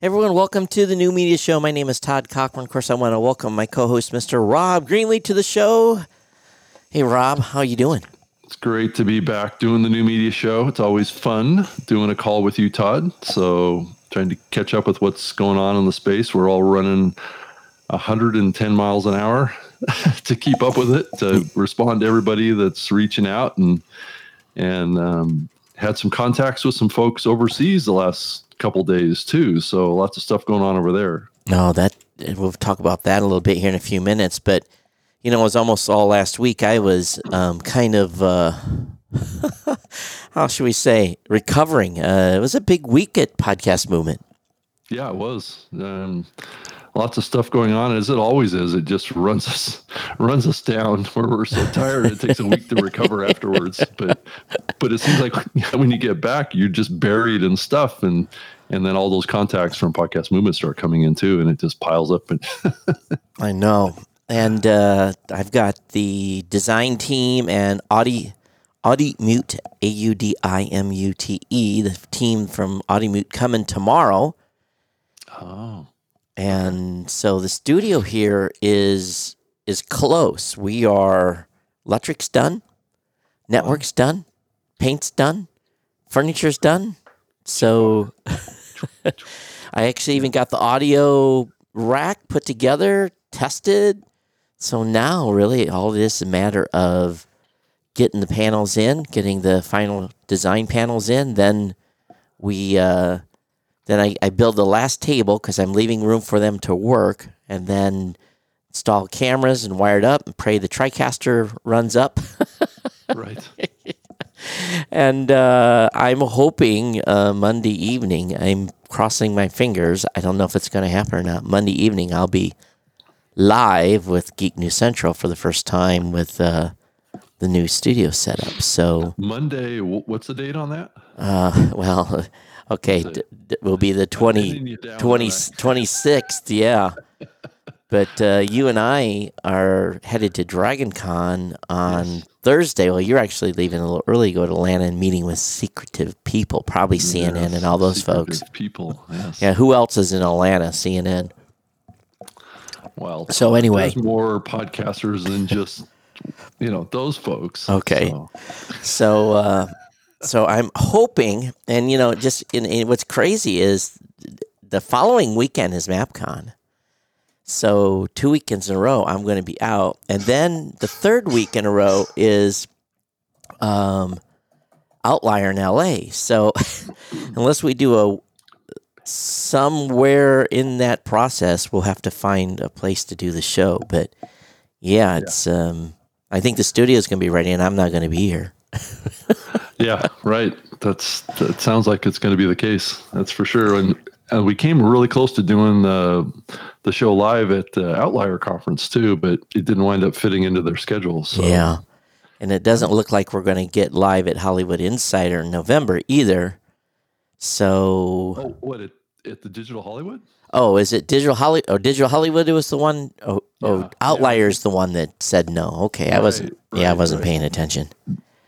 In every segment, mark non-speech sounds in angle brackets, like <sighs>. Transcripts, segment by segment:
Everyone, welcome to the new media show. My name is Todd Cochrane. Of course, I want to welcome my co-host, Mr. Rob Greenlee, to the show. Hey, Rob, how are you doing? It's great to be back doing the new media show. It's always fun doing a call with you, Todd. So, trying to catch up with what's going on in the space. We're all running 110 miles an hour <laughs> to keep up with it, to respond to everybody that's reaching out, and and um, had some contacts with some folks overseas the last couple days too. So lots of stuff going on over there. No, that we'll talk about that a little bit here in a few minutes. But you know, it was almost all last week. I was um, kind of uh, <laughs> how should we say recovering. Uh, it was a big week at Podcast Movement. Yeah, it was. Um, lots of stuff going on as it always is. It just runs us <laughs> runs us down <laughs> where we're so tired. It takes a week to recover afterwards. But but it seems like <laughs> when you get back, you're just buried in stuff, and and then all those contacts from podcast movement start coming in too, and it just piles up. And I know. And uh, I've got the design team and Audi Audimute A U D I M U T E, the team from Audimute coming tomorrow. oh, And so the studio here is is close. We are electric's done, network's done, paint's done, furniture's done. So <laughs> I actually even got the audio rack put together, tested. So now really all it is a matter of getting the panels in, getting the final design panels in, then we uh then I, I build the last table because I'm leaving room for them to work, and then install cameras and wire it up and pray the TriCaster runs up. <laughs> right. <laughs> and uh, I'm hoping uh, Monday evening, I'm crossing my fingers. I don't know if it's going to happen or not. Monday evening, I'll be live with Geek News Central for the first time with uh, the new studio setup. So, Monday. What's the date on that? uh, <laughs> well, okay, d- d- will be the 20, pinning you down 20 26th, yeah. <laughs> But uh, you and I are headed to Dragon Con on Thursday. Well, you're actually leaving a little early to go to Atlanta and meeting with secretive people, probably CNN and all those folks. People. Yes. Yeah, who else is in Atlanta? CNN. Well, So anyway, more podcasters than just you know those folks. Okay. So, so uh, so I'm hoping, and you know, just in, in what's crazy is the following weekend is MapCon. So two weekends in a row, I'm going to be out, and then the third week in a row is um, Outlier in LA. So <laughs> unless we do a somewhere in that process, we'll have to find a place to do the show. But yeah, it's um, I think the studio is going to be ready, and I'm not going to be here. <laughs> yeah, right. That's that sounds like it's going to be the case. That's for sure. And and we came really close to doing the the show live at the Outlier conference too, but it didn't wind up fitting into their schedule. So Yeah. And it doesn't look like we're going to get live at Hollywood Insider in November either. So, Oh, what at, at the Digital Hollywood? oh, is it Digital Hollywood? Oh, Digital Hollywood was the one. Oh, oh Yeah, Outliers the one that said no. Okay, I wasn't. Right, yeah, I wasn't right. paying attention.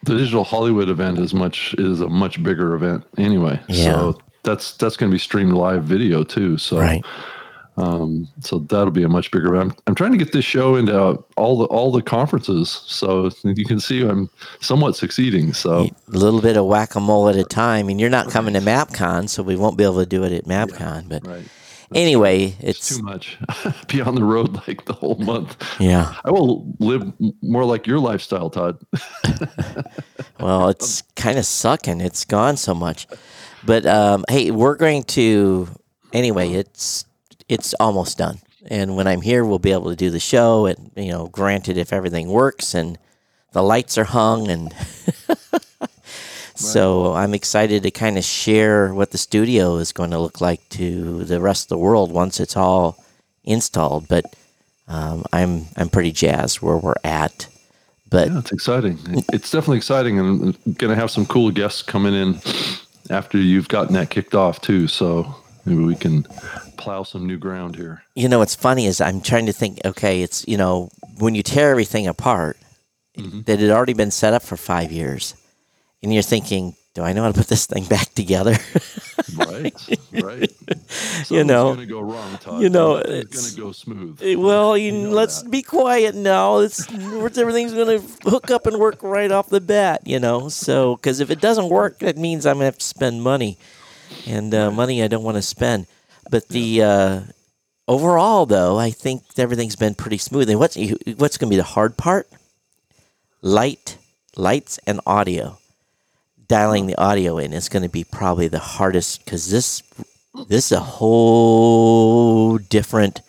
The Digital Hollywood event is much is a much bigger event anyway. Yeah. So that's that's going to be streamed live video too. So Right. Um, so that'll be a much bigger event. I'm, I'm trying to get this show into all the all the conferences, so you can see I'm somewhat succeeding. So A little bit of whack a mole at a time. And you're not coming to MapCon, so we won't be able to do it at MapCon. But right, anyway, it's it's too much. <laughs> be on the road like the whole month. yeah. I will live more like your lifestyle, Todd. <laughs> Well, it's kind of sucking. It's gone so much. But um, hey, we're going to anyway. It's it's almost done, and when I'm here, we'll be able to do the show. And you know, granted, if everything works and the lights are hung, and <laughs> so I'm excited to kind of share what the studio is going to look like to the rest of the world once it's all installed. But um, I'm I'm pretty jazzed where we're at. But Yeah, it's exciting. It's definitely exciting, and going to have some cool guests coming in after you've gotten that kicked off too. So maybe we can plow some new ground here. you know what's funny is I'm trying to think. Okay, it's you know when you tear everything apart, that had already been set up for five years, and you're thinking, do I know how to put this thing back together? right, right. <laughs> You know- going to go wrong, Todd. you know, it's going to go smooth. Well, you, know let's that. be quiet now. It's everything's going to hook up and work right off the bat, you know. So, because if it doesn't work, that means I'm going to have to spend money, and uh, money I don't want to spend. But the uh, overall, though, I think everything's been pretty smooth. And what's what's going to be the hard part? Light, lights, and audio. Dialing the audio in is going to be probably the hardest because this this is a whole different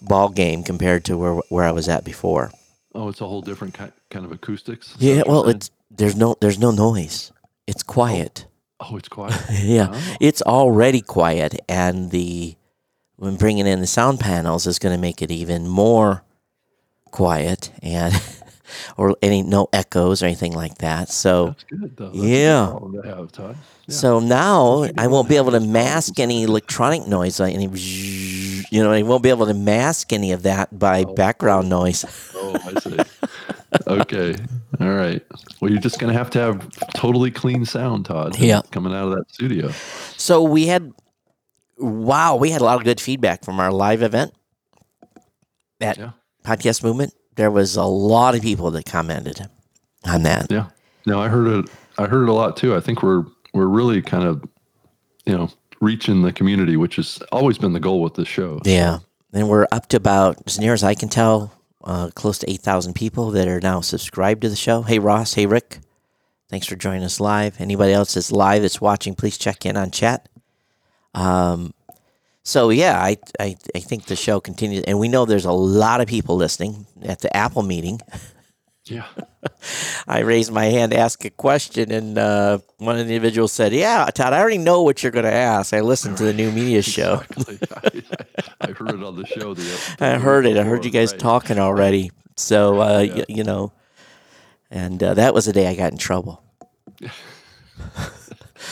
ball game compared to where where I was at before. Oh, it's a whole different ki- kind of acoustics. Yeah, well, saying? it's there's no there's no noise. It's quiet. oh, oh it's quiet. <laughs> Yeah, Oh. it's already quiet, and the when bringing in the sound panels is going to make it even more quiet and <laughs> or any no echoes or anything like that. So That's good, though. That's Yeah. good problem to have, Todd. Yeah. So now Maybe I won't be able to mask any electronic noise, like any, you know, I won't be able to mask any of that by oh. background noise. Oh, I see. okay. All right. Well, you're just going to have to have totally clean sound, Todd. Yeah. Coming out of that studio. So we had, wow, we had a lot of good feedback from our live event at Yeah. Podcast Movement. There was a lot of people that commented on that. Yeah. No, I heard it. I heard it a lot too. I think we're we're really kind of, you know, reaching the community, which has always been the goal with this show. Yeah. And we're up to about, as near as I can tell, uh, close to 8,000 people that are now subscribed to the show. Hey, Ross. Hey, Rick. Thanks for joining us live. Anybody else that's live that's watching, please check in on chat. Um, so, yeah, I, I, I think the show continues. And we know there's a lot of people listening at the Apple meeting. Yeah. <laughs> I raised my hand to ask a question, and uh, one of the individuals said, Yeah, Todd, I already know what you're going to ask. I listened to the new media <laughs> show. Exactly. <laughs> I, I heard it on the show. The, I heard it. I heard you guys Right. talking already. So, uh, Yeah. y- you know, and uh, that was the day I got in trouble.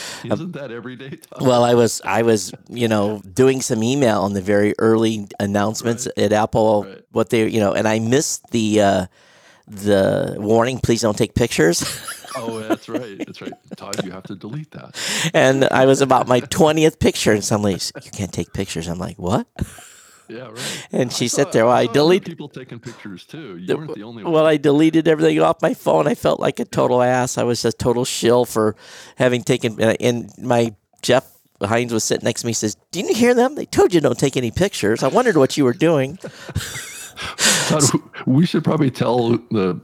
<laughs> Isn't that every day? Todd? Well, I was, I was, you know, doing some email on the very early announcements at Apple, Right. what they, you know, and I missed the, uh, the warning, please don't take pictures. oh, that's right. That's right. Todd, you have to delete that. <laughs> and I was about my 20th picture, and somebody's, you can't take pictures. I'm like, what? Yeah, right. And she I sat saw- there while I saw other delete- people taking pictures too. You weren't the only one. Well, I deleted everything off my phone. I felt like a total ass. I was a total shill for having taken. uh, And my Jeff Hines was sitting next to me. He says, "Didn't you hear them? They told you don't take any pictures. I wondered what you were doing." <laughs> <laughs> We should probably tell the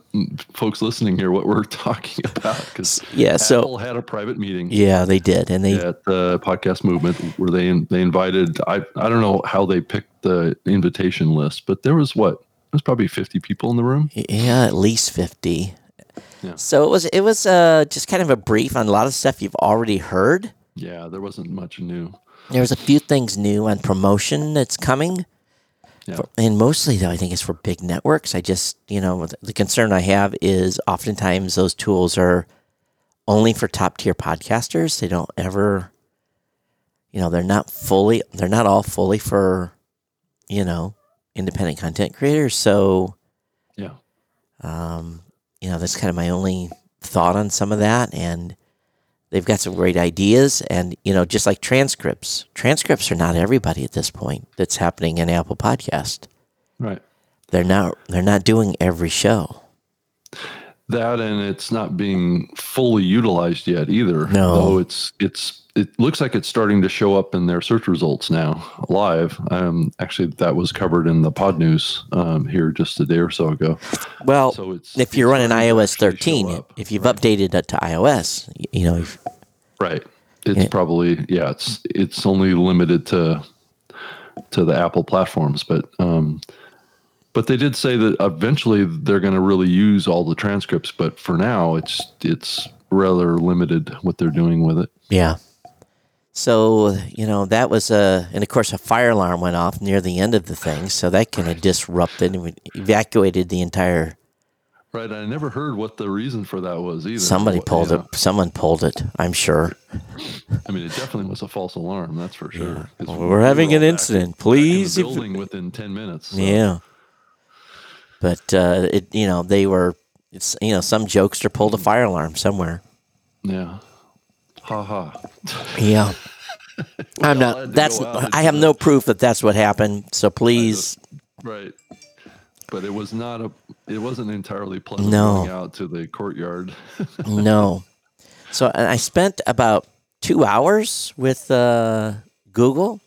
folks listening here what we're <laughs> talking about because Yeah, so- Apple had a private meeting Yeah, they did, and they at the podcast movement where they they invited. I I don't know how they picked the invitation list, but there was what there's probably 50 people in the room. yeah at least fifty. Yeah. So it was it was uh, just kind of a brief on a lot of stuff you've already heard. Yeah, there wasn't much new. There's a few things new on promotion that's coming. Yeah. For- and mostly though, I think it's for big networks. I just, you know, the concern I have is oftentimes those tools are only for top tier podcasters. They don't ever, you know, they're not fully, they're not all fully for, you know, independent content creators. So, Yeah. um, you know, that's kind of my only thought on some of that. And they've got some great ideas. And, you know, just like transcripts, transcripts are not everybody at this point that's happening in Apple Podcast. Right. They're not, they're not doing every show. That and it's not being fully utilized yet either. No. Though it's it's it looks like it's starting to show up in their search results now live. Um actually that was covered in the Podnews um here just a day or so ago. Well, So it's if you're running iOS 13, up. if you've updated it to iOS, you know, if- Right. It's Yeah. probably yeah, it's it's only limited to to the Apple platforms, but um but they did say that eventually they're going to really use all the transcripts, but for now it's it's rather limited what they're doing with it. yeah. So, you know, that was a, and of course, a fire alarm went off near the end of the thing. So that kind of disrupted and evacuated the entire Right. I never heard what the reason for that was either. Somebody What- pulled yeah. it. Someone pulled it. I'm sure. I mean, it definitely was a false alarm. That's for sure. 'Cause Well, we we're having an incident. back in Please, if- building within ten minutes. so, Yeah. But uh, it, you know, they were. It's you know, some jokester pulled a fire alarm somewhere. Yeah. Ha ha. Yeah. <laughs> I'm not. That's. I have no proof that that's what happened. So please, Right. But it was not a. It wasn't entirely pleasant No. going out to the courtyard. <laughs> no. So and I spent about two hours with uh, Google.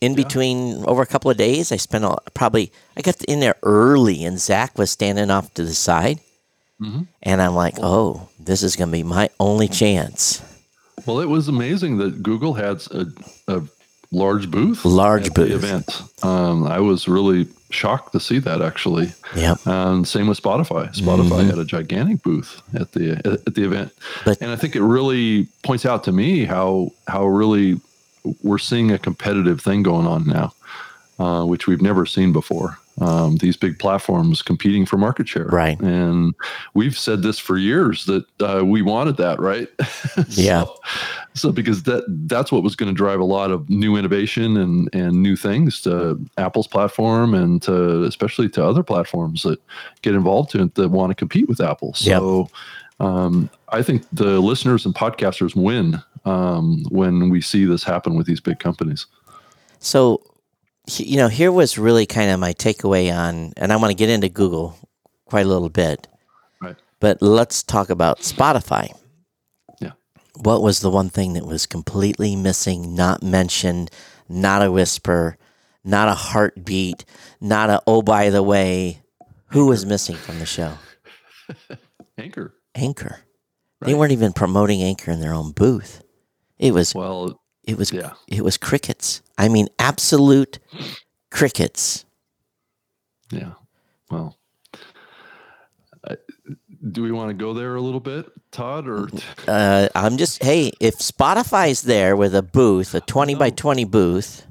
In between, over a couple of days, I spent a, probably. I got in there early, and Zach was standing off to the side, Mhm. and I'm like, "Oh, this is gonna be my only chance." Well, it was amazing that Google had a, a large booth. Large at booth. The event. Um, I was really shocked to see that actually. Yep. And same with Spotify. Spotify had a gigantic booth at the at the event, But- and I think it really points out to me how how really we're seeing a competitive thing going on now, uh, which we've never seen before. Um, these big platforms competing for market share, Right. And we've said this for years that uh, we wanted that, right? <laughs> Yeah. so because that that's what was going to drive a lot of new innovation and and new things to Apple's platform and to especially to other platforms that get involved in it that want to compete with Apple. So um, I think the listeners and podcasters win um, when we see this happen with these big companies. So, you know, here was really kind of my takeaway on, and I want to get into Google quite a little bit, Right. but let's talk about Spotify. Yeah. What was the one thing that was completely missing, not mentioned, not a whisper, not a heartbeat, not a, oh, by the way, who was missing from the show? <laughs> Anchor. Anchor. They weren't even promoting Anchor in their own booth. It was Well, it was yeah. it was crickets. I mean absolute crickets. yeah. Well, do we want to go there a little bit, Todd? Or Uh, I'm just hey, if Spotify's there with a booth, a 20 by 20 booth,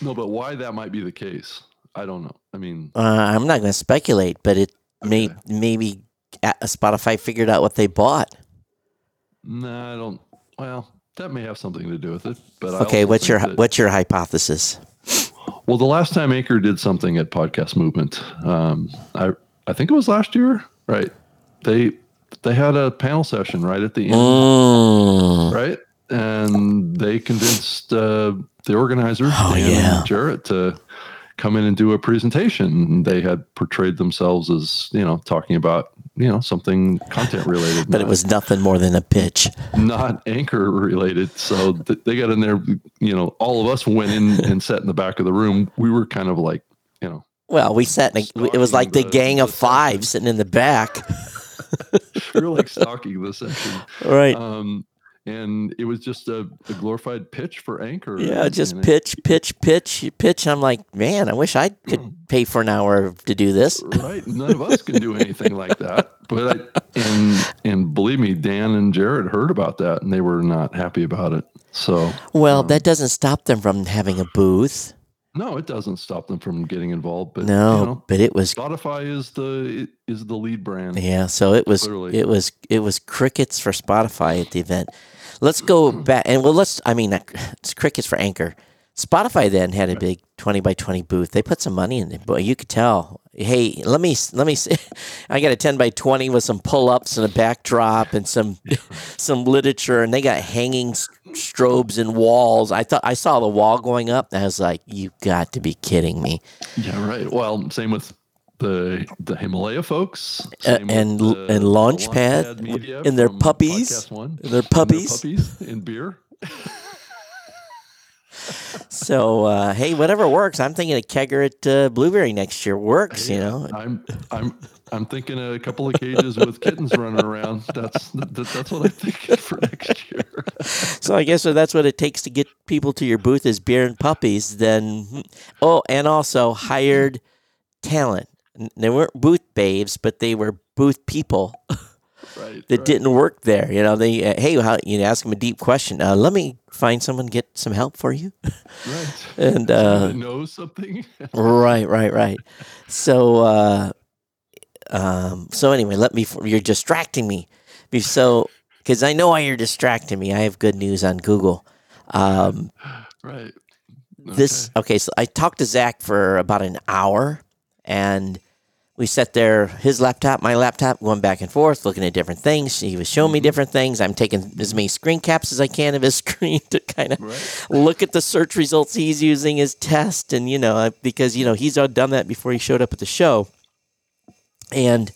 no? But why that might be the case? I don't know. I mean, uh, I'm not going to speculate, but it may maybe uh, Spotify figured out what they bought. No, I don't. Well, that may have something to do with it. But I Okay, what's your that- what's your hypothesis? well? The last time Anchor did something at Podcast Movement, um, I I think it was last year, right? They they had a panel session right at the end, Mm, right? And they convinced uh, the organizers, Oh, Dan yeah. Jared, to come in and do a presentation. They had portrayed themselves as you know talking about you know something content related, <laughs> but it was nothing more than a pitch. not anchor related. So th- they got in there, you know, all of us went in <laughs> and sat in the back of the room. We were kind of like, you know, Well, we sat in a, it was like the the- gang of the five sitting in the back. <laughs> we were like stalking the session. Right. Um, and it was just a, a glorified pitch for anchor. Yeah, just pitch, pitch, pitch, pitch. I'm like, man, I wish I could <clears throat> pay for an hour to do this. right. None of us can do anything like that. But I, and and believe me, Dan and Jared heard about that and they were not happy about it. So Well, um, that doesn't stop them from having a booth. no, it doesn't stop them from getting involved. But No, you know, but it was Spotify is the is the lead brand. yeah. So it was Clearly. it was it was crickets for Spotify at the event. Let's go back and well, let's. I mean, it's crickets for Anchor. Spotify then had a big twenty by twenty booth. They put some money in it, but you could tell. Hey, let me let me. see. <laughs> I got a ten by twenty with some pull ups and a backdrop and some <laughs> some literature, and they got hanging strobes and walls. I thought I saw the wall going up, and I was like, "You got to be kidding me!" Yeah, right. Well, same with the the Himalaya folks Uh, and- the- and Launchpad Media and their puppies, One, and their and puppies. puppies and beer. <laughs> So uh, hey, whatever works. I'm thinking a kegger at uh, Blubrry next year works. You know, I'm I'm I'm thinking a couple of cages with kittens running around. That's that, that's what I'm thinking for next year. <laughs> so I guess if that's what it takes to get people to your booth is beer and puppies. Then hmm. oh, and also hired talent. They weren't booth babes, but they were booth people <laughs> Right. that right, didn't work there. You know, they uh, hey, how you know, ask them a deep question. Uh, let me find someone get some help for you. right. <laughs> and <laughs> uh, knows something. right, right, right. So, uh, um, so anyway, let me. You're distracting me. So, because I know why you're distracting me. I have good news on Google. Um, <sighs> right. this okay. So I talked to Zach for about an hour, and we sat there, his laptop, my laptop, going back and forth, looking at different things. He was showing me different things. I'm taking as many screen caps as I can of his <laughs> screen to kind of Right. look at the search results he's using as test, and you know, because you know he's all done that before he showed up at the show, and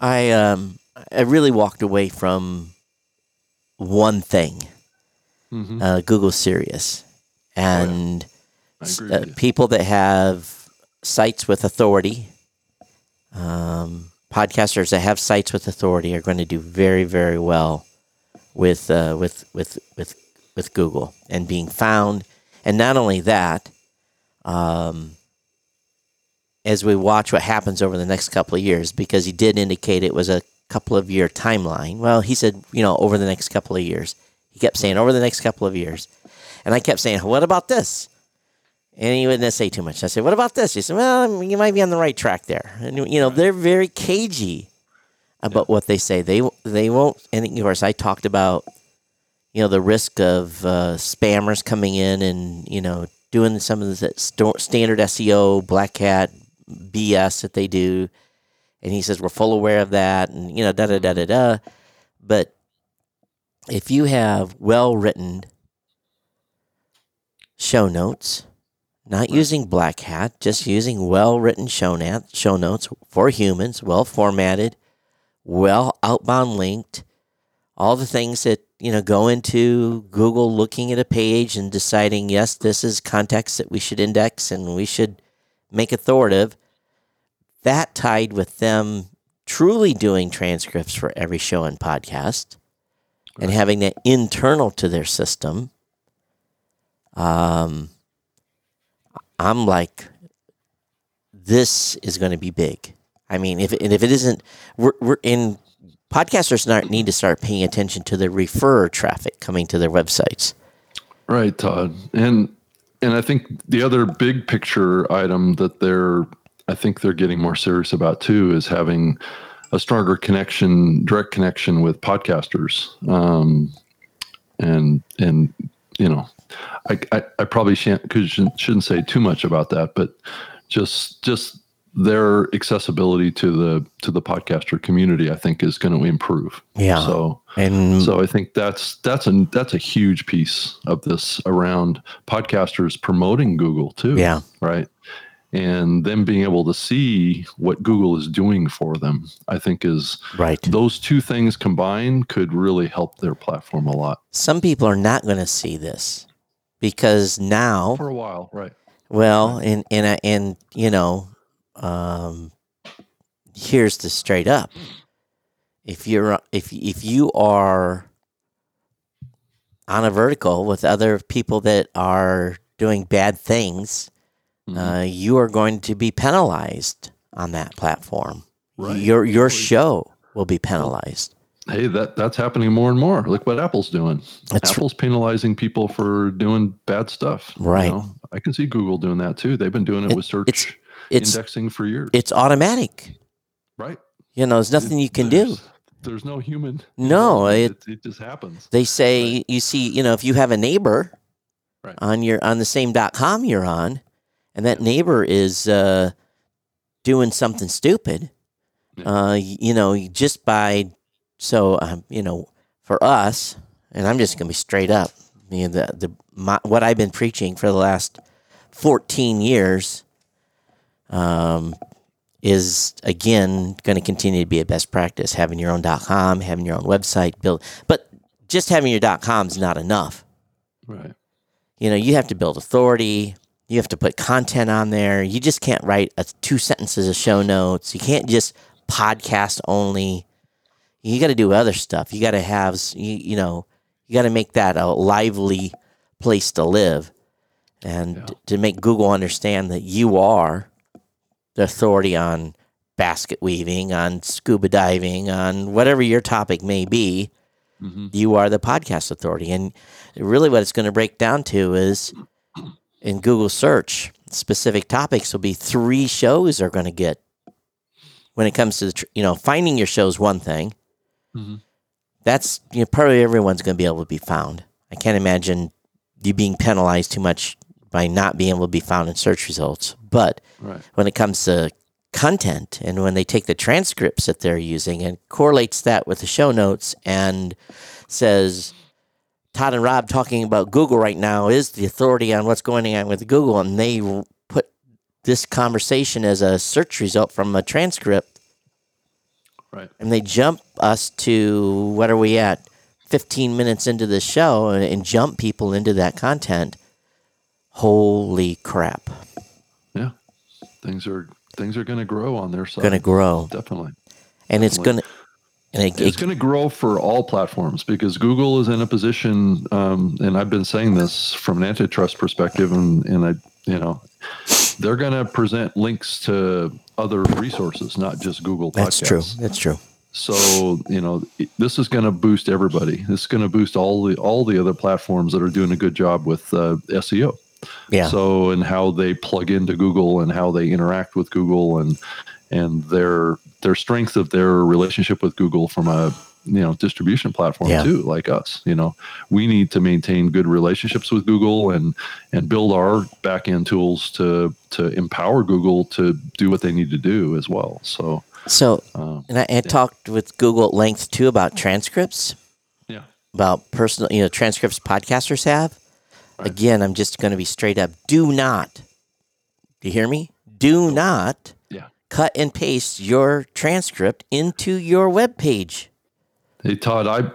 I um I really walked away from one thing, Mhm. uh, Google Serious, and I agree uh, people that have sites with authority, um, podcasters that have sites with authority are going to do very, very well with uh, with with with with Google and being found. And not only that, um, as we watch what happens over the next couple of years, because he did indicate it was a couple of year timeline. Well, he said, you know, over the next couple of years. He kept saying over the next couple of years. And I kept saying, what about this? And he wouldn't say too much. I said, "What about this?" He said, "Well, you might be on the right track there." And you know, they're very cagey about what they say. They they won't. And of course, I talked about you know the risk of uh, spammers coming in and you know doing some of the sto- standard SEO black hat BS that they do. And he says we're full aware of that, and you know da da da da da. But if you have well written show notes not using black hat, just using well written show, nat- show notes for humans, well formatted, well outbound linked, all the things that you know go into Google looking at a page and deciding yes, this is context that we should index and we should make authoritative. That tied with them truly doing transcripts for every show and podcast and having that internal to their system. Um, I'm like, this is going to be big. I mean, if and if it isn't, we're we're in podcasters not need to start paying attention to the referrer traffic coming to their websites. Right, Todd. And and I think the other big picture item that they're I think they're getting more serious about too is having a stronger connection, direct connection with podcasters. Um, and and you know, I I, I probably shan't shouldn't, shouldn't say too much about that, but just just their accessibility to the to the podcaster community, I think, is going to improve. Yeah, So and so I think that's that's a that's a huge piece of this around podcasters promoting Google too. yeah, Right. And them being able to see what Google is doing for them, I think is right. those two things combined could really help their platform a lot. Some people are not going to see this because now For a while, right. Well, and and and you know, um, here's the straight up. If you're if if you are on a vertical with other people that are doing bad things, Mhm. uh, you are going to be penalized on that platform. Right. Your your show will be penalized. Hey, that that's happening more and more. Look what Apple's doing. That's Apple's penalizing people for doing bad stuff. you Right. know? I can see Google doing that too. They've been doing it It- with search it's- it's indexing for years. it's automatic. right. You know, there's nothing you can do. There's- no human. No, it- it, it just happens. They say you see, you know, if you have a neighbor Right. on your on the same dot com you're on, and that neighbor is uh, doing something stupid, Yeah. uh, you know, just by so um, you know, for us, and I'm just gonna be straight up. You know, the the my, what I've been preaching for the last 14 years, um, is again going to continue to be a best practice. Having your own dot com, having your own website build, but just having your dot com is not enough. Right. You know, you have to build authority. You have to put content on there. You just can't write a, two sentences of show notes. You can't just podcast only. You got to do other stuff. You got to have, you, you know, you got to make that a lively place to live, and Yeah. to make Google understand that you are the authority on basket weaving, on scuba diving, on whatever your topic may be hmm you are the podcast authority. And really, what it's going to break down to is in Google search, specific topics will be three shows are going to get. When it comes to the, you know, finding your show is one thing. Hmm That's you know, probably everyone's going to be able to be found. I can't imagine you being penalized too much by not being able to be found in search results. But Right. when it comes to content and when they take the transcripts that they're using and correlates that with the show notes and says Todd and Rob talking about Google right now is the authority on what's going on with Google and they put this conversation as a search result from a transcript Right. and they jump us to what are we at 15 minutes into the show and, and jump people into that content holy crap Yeah. Things are things are going to grow on their side. going to grow Definitely. and it's going to and it, It's it- going to grow for all platforms because Google is in a position, um, and I've been saying this from an antitrust perspective, and, and I, you know, they're going to present links to other resources, not just Google. that's true that's true So you know, this is going to boost everybody. This is going to boost all the all the other platforms that are doing a good job with uh, SEO. yeah So and how they plug into Google and how they interact with Google and and their their strength of their relationship with Google from a you know distribution platform Yeah. too, like us. You know, we need to maintain good relationships with Google and and build our back end tools to to empower Google to do what they need to do as well. So so um, and I, I talked with google at length too about transcripts yeah, about personal you know transcripts podcasters have Right. again i'm just going to be straight up do not do you hear me do not yeah. cut and paste your transcript into your web page Hey Todd, I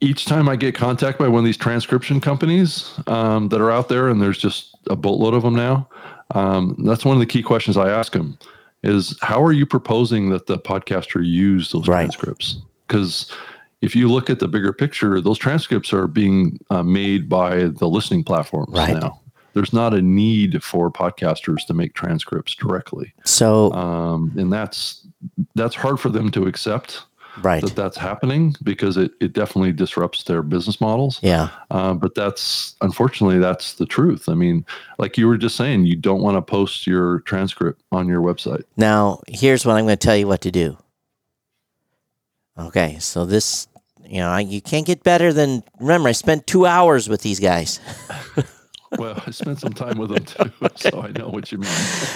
each time I get contact by one of these transcription companies um, that are out there, and there's just a boatload of them now. Um, that's one of the key questions I ask them: is how are you proposing that the podcaster use those Right. transcripts? Because if you look at the bigger picture, those transcripts are being uh, made by the listening platforms Right. now. There's not a need for podcasters to make transcripts directly, so um, and that's that's hard for them to accept right that that's happening because it, it definitely disrupts their business models. yeah Uh, but that's unfortunately that's the truth. I mean, like you were just saying, you don't want to post your transcript on your website. Now, here's what I'm going to tell you what to do. Okay, so this, you know, I, you can't get better than. Remember, I spent two hours with these guys. <laughs> Well, I spent some time with them too, <laughs> so I know what you mean.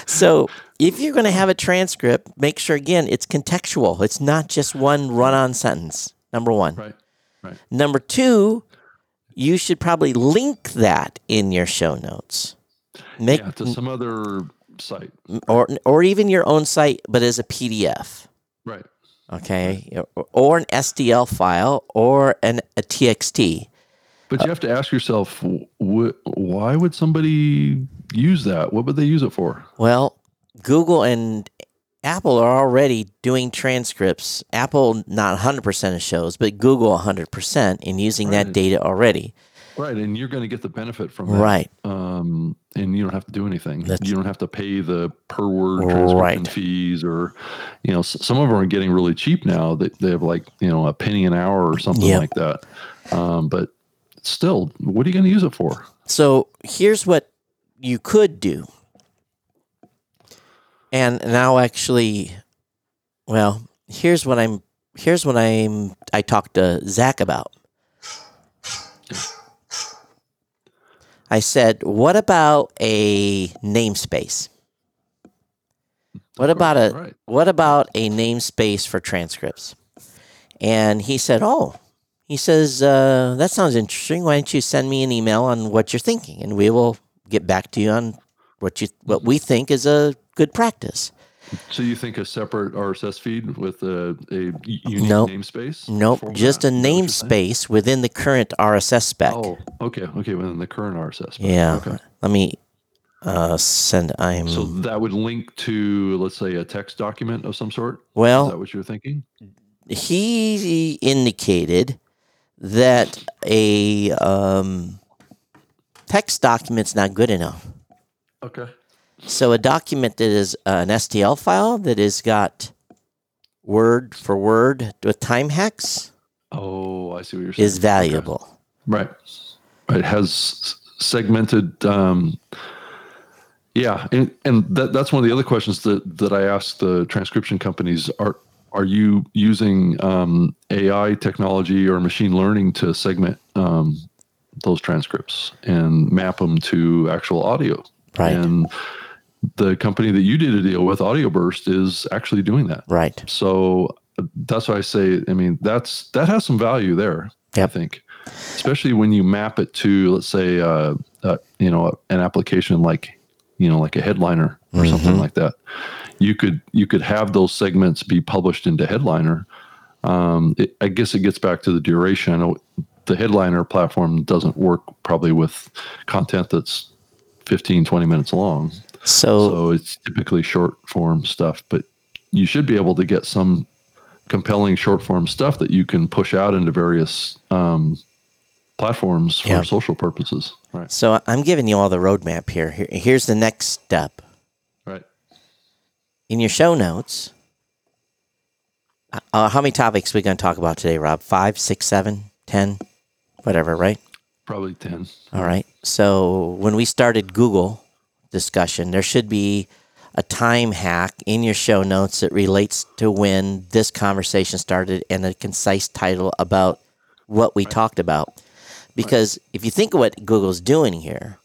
So, if you're going to have a transcript, make sure again it's contextual. It's not just one run-on sentence. Number one. Right, right. Number two, you should probably link that in your show notes. Make Yeah, to some other site. or or even your own site, but as a PDF. Right. okay, or an SDL file or an a TXT. But you have to ask yourself, wh- why would somebody use that? What would they use it for? Well, Google and Apple are already doing transcripts. Apple not 100% of shows, but Google 100% in using that data already. Right, and you're going to get the benefit from that. Right. um, and you don't have to do anything. That's- you don't have to pay the per word transcription Right. fees, or you know, some of them are getting really cheap now. That they have like you know a penny an hour or something Yep. like that. Um, but still, what are you going to use it for? So here's what you could do. And now actually well, here's what I'm here's what I'm I talked to Zach about. I said, what about a namespace? What about a Right. what about a namespace for transcripts? And he said, Oh, he says, uh, that sounds interesting. Why don't you send me an email on what you're thinking and we will get back to you on what you what we think is a good practice. So you think a separate RSS feed with a, a unique Nope. namespace? Nope, format? just a Is that what you're saying? namespace within the current RSS spec. Oh, okay, okay, within the current RSS. spec. yeah. Okay. Let me uh, send I'm So that would link to, let's say, a text document of some sort. Well, Is that what you're thinking? he indicated that a um, text document's not good enough. Okay. So a document that is an STL file that has got word for word with time hacks Oh, I see what you're saying. is valuable. Right. It has segmented. Um, yeah, and, and that, that's one of the other questions that, that I asked the transcription companies. Are are you using um, AI technology or machine learning to segment um, those transcripts and map them to actual audio? Right. And the company that you did a deal with, Audioburst, is actually doing that. Right. So that's why I say, I mean, that's that has some value there. Yep. I think, especially when you map it to, let's say, uh, uh, you know, an application like, you know, like a headliner or something like that. You could you could have those segments be published into headliner. Um, it, I guess it gets back to the duration. I know the headliner platform doesn't work probably with content that's 15, 20 minutes long. So, So it's typically short form stuff, but you should be able to get some compelling short form stuff that you can push out into various um, platforms for Yeah. social purposes. Right. so I'm giving you all the roadmap here. here. Here's the next step. Right. In your show notes, uh, how many topics we going to talk about today, Rob? Five, six, seven, ten, whatever, right? Probably 10. All right. So when we started Google discussion, there should be a time hack in your show notes that relates to when this conversation started and a concise title about what we talked about. Because if you think of what Google's doing here,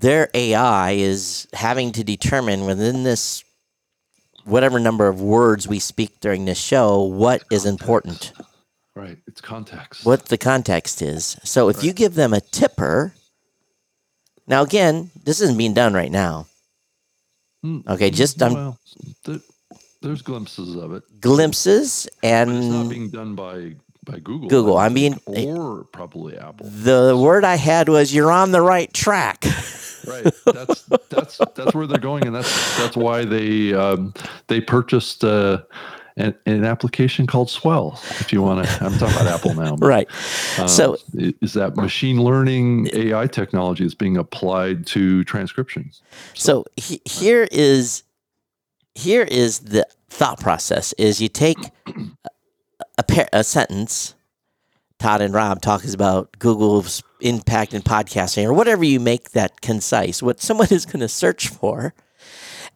their AI is having to determine within this whatever number of words we speak during this show what is important Right. It's context. what the context is. So if you give them a tipper, now again, this isn't being done right now. Mm, Okay, just done Well, th- there's glimpses of it. glimpses But it's not being done by, by Google. Google, I I'm or probably Apple. the word I had was you're on the right track. <laughs> right that's that's that's where they're going and that's that's why they um, they purchased uh, an, an application called swell if you want to i'm talking about apple now but, right. uh, So is that machine learning ai technology is being applied to transcription so he, here is here is the thought process is you take a, a, a sentence Todd and Rob talks about Google's impact in podcasting or whatever you make that concise, what someone <laughs> is going to search for.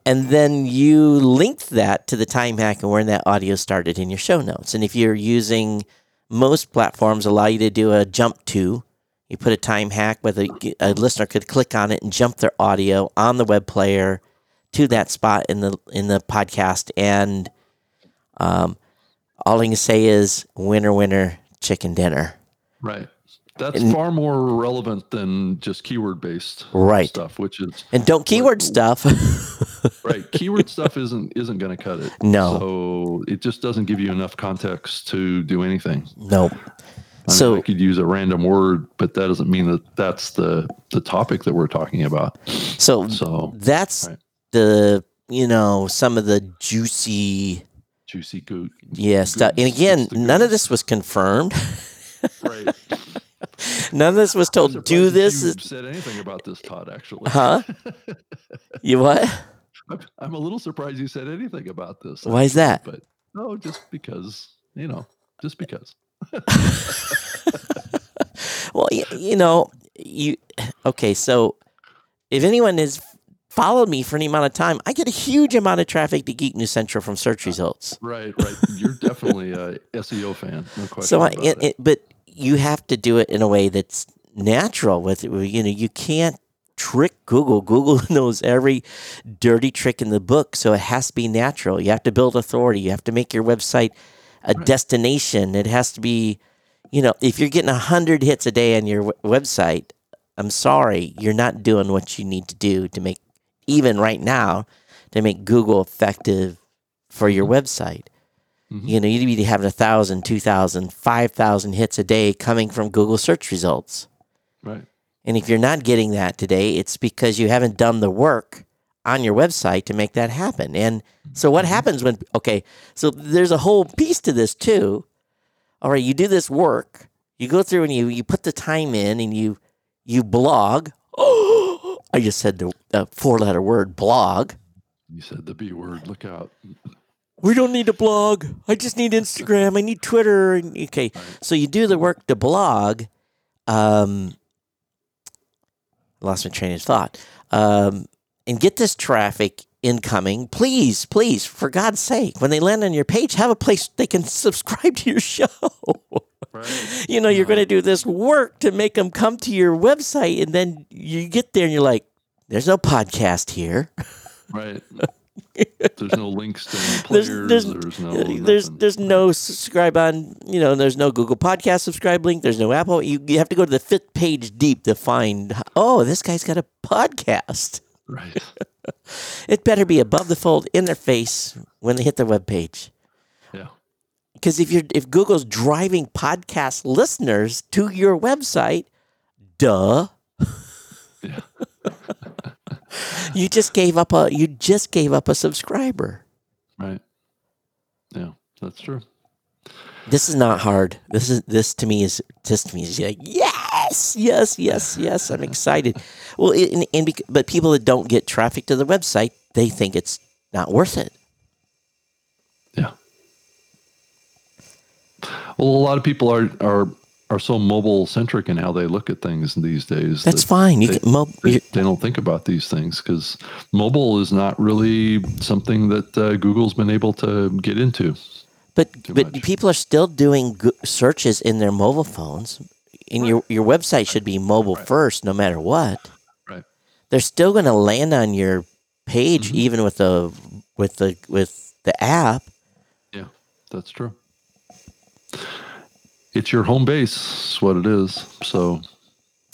And then you link that to the time hack and where that audio started in your show notes. And if you're using most platforms allow you to do a jump to, you put a time hack where the, a listener could click on it and jump their audio on the web player to that spot in the in the podcast. And um, all I can say is winner, winner, chicken dinner. right that's And- far more relevant than just keyword based Right. stuff which is And don't keyword stuff. <laughs> right keyword stuff <laughs> isn't isn't going to cut it No. so it just doesn't give you enough context to do anything no. I mean, So I could use a random word, but that doesn't mean that that's the the topic that we're talking about. so So that's Right. the you know some of the juicy juicy goot. yeah stuff. And again, none of this was confirmed. <laughs> Right. None of this was told. Do this. You said anything about this, Todd? Actually, Huh? <laughs> You what? I'm, a little surprised you said anything about this. Why is that? But no, just because you know, just because. <laughs> Well, you, you know, you okay. So, if anyone has followed me for any amount of time, I get a huge amount of traffic to Geek News Central from search uh, results. Right, right. You're definitely a <laughs> SEO fan. No question So, I, it. it, but you have to do it in a way that's natural. With it. you know, you can't trick Google. Google <laughs> knows every dirty trick in the book, so it has to be natural. You have to build authority. You have to make your website a destination. It has to be, you know, if you're getting hundred hits a day on your w- website, I'm sorry, you're not doing what you need to do to make even right now to make Google effective for your mm-hmm. website. Mhm. You know, you'd be having a thousand, two thousand, five thousand hits a day coming from Google search results. right. And if you're not getting that today, it's because you haven't done the work on your website to make that happen. And so what happens when okay, so there's a whole piece to this too. All right, you do this work, you go through and you you put the time in and you you blog. Oh, <gasps> I just said the uh, four letter word blog. You said the B word. Look out. We don't need a blog. I just need Instagram. I need Twitter. And- Okay, so you do the work to blog. Um, lost my train of thought. Um, and get this traffic incoming. Please, please, for God's sake, when they land on your page, have a place they can subscribe to your <laughs> show. Right. you know, you're going to do this work to make them come to your website, and then you get there and you're like, "There's no podcast here." Right. <laughs> <laughs> There's no links to any players. There's There's, there's no. there's nothing. there's no subscribe on you know there's no Google Podcast subscribe link. There's no Apple. You, you have to go to the fifth page deep to find. Oh, this guy's got a podcast. right. <laughs> It better be above the fold in their face when they hit their web page. Yeah. Because if you're if Google's driving podcast listeners to your website, duh. Yeah. <laughs> You just gave up a you just gave up a subscriber. Right. Yeah. That's true. This is not hard. This is this to me is just to me is like yes, yes, yes, yes. I'm <laughs> excited. Well, and, and bec- but people that don't get traffic to the website, they think it's not worth it. Yeah. Well, a lot of people are are are so mobile centric in how they look at things these days. That's that fine. You they, can mo- they, they don't think about these things because mobile is not really something that uh, Google's been able to get into. but but much. people are still doing go- searches in their mobile phones. And your your website should be mobile first, no matter what. Right. They're still going to land on your page, Mm-hmm. even with the with the with the app. Yeah, that's true. It's your home base, what it is. So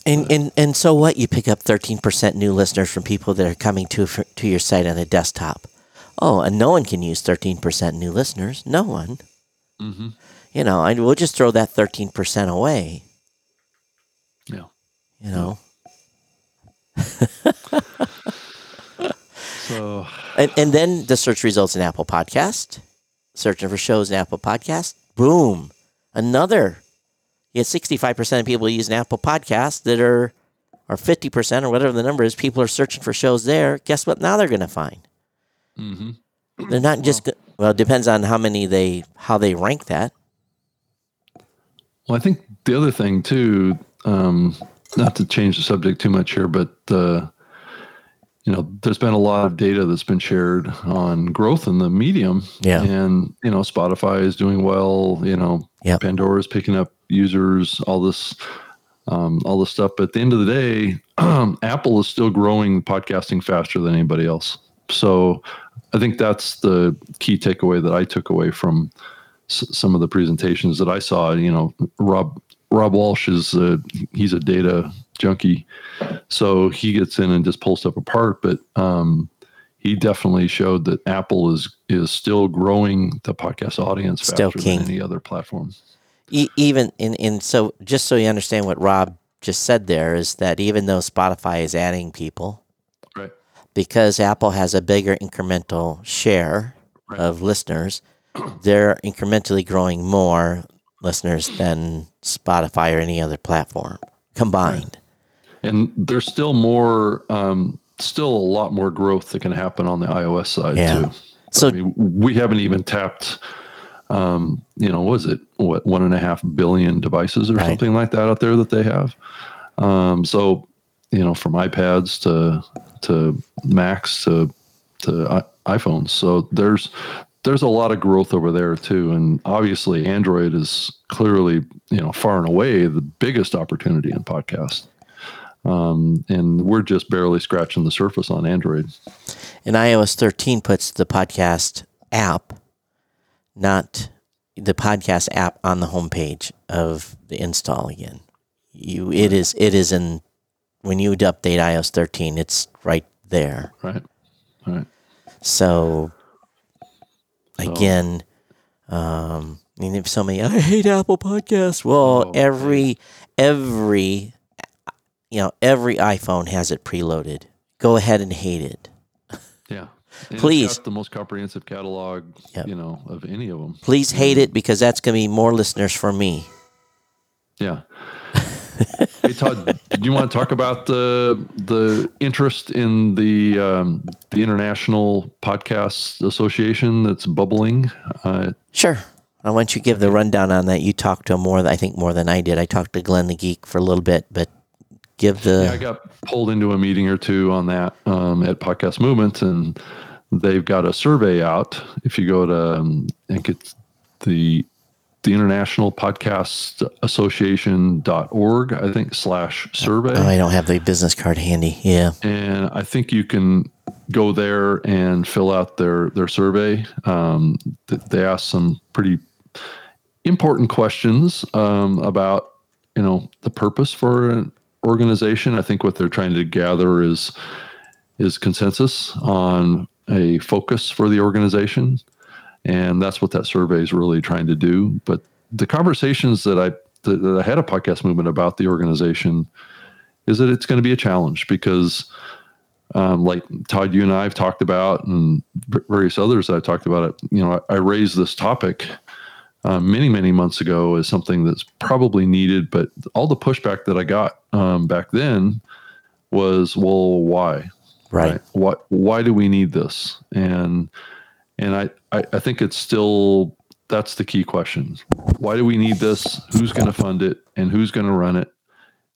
And and and so what? You pick up thirteen percent new listeners from people that are coming to to your site on a desktop. Oh, and no one can use thirteen percent new listeners. No one. Mhm. You know, and we'll just throw that thirteen percent away. yeah. You know, <laughs> So and and then the search results in Apple Podcast, searching for shows in Apple Podcast. Boom, another. You have sixty five percent of people using Apple Podcast that are, or fifty percent or whatever the number is. People are searching for shows there. Guess what? Now they're going to find. mhm. They're not just go- well. It depends on how many they how they rank that. Well, I think the other thing too, um, not to change the subject too much here, but uh, you know, there's been a lot of data that's been shared on growth in the medium. Yeah. And you know, Spotify is doing well. You know, Yep. Pandora is picking up users. All this, um, all this stuff. But at the end of the day, <clears throat> Apple is still growing podcasting faster than anybody else. So I think that's the key takeaway that I took away from s- some of the presentations that I saw. You know, Rob Rob Walch is uh, he's a data junkie, so he gets in and just pulls stuff apart. But um, he definitely showed that Apple is is still growing the podcast audience Still faster king. than any other platform. E- even in in so just so you understand what Rob just said there is that even though Spotify is adding people Right. because Apple has a bigger incremental share Right. of listeners, they're incrementally growing more listeners than Spotify or any other platform combined. And there's still more, um, still a lot more growth that can happen on the iOS side Yeah. too. So- I mean, we haven't even tapped, um, you know, was it what one and a half billion devices or Right. something like that out there that they have? Um, so, you know, from iPads to to Macs to to iPhones. So there's there's a lot of growth over there too, and obviously Android is clearly you know far and away the biggest opportunity in podcast. Um, and we're just barely scratching the surface on Android. And iOS 13 puts the podcast app, not the podcast app, on the homepage of the install again. You, it is, it is in when you update iOS 13, it's right there. Right. Right. So again, um, I mean, if somebody, I hate Apple Podcasts. Well, Oh, every every you know every iPhone has it preloaded. Go ahead and hate it. Yeah. <laughs> And it's Please. the most comprehensive catalog, Yep. you know, of any of them. Please hate it because that's going to be more listeners for me. Yeah. <laughs> hey Todd, do you want to talk about the the interest in the um, the International Podcast Association that's bubbling? Uh, Sure. I want you to give the rundown on that. You talked to him more, I think, more than I did. I talked to Glenn the Geek for a little bit, but give the yeah, I got pulled into a meeting or two on that um, at Podcast Movement, and they've got a survey out. If you go to, um, I think it's the the International Podcast Association.org, I think slash survey. Oh, I don't have the business card handy. Yeah. and I think you can go there and fill out their their survey. Um, they ask some pretty important questions um, about you know the purpose for an organization. I think what they're trying to gather is is consensus on a focus for the organization, and that's what that survey is really trying to do. But the conversations that I that, I had a podcast movement about the organization is that it's going to be a challenge because um, like Todd, you and I have talked about, and various others I've talked about it. You know, I, I raised this topic uh, many, many months ago as something that's probably needed, but all the pushback that I got um, back then was, well, why? Right. right. What? Why do we need this? And and I, I, I think it's still that's the key question. Why do we need this? Who's going to fund it? And who's going to run it?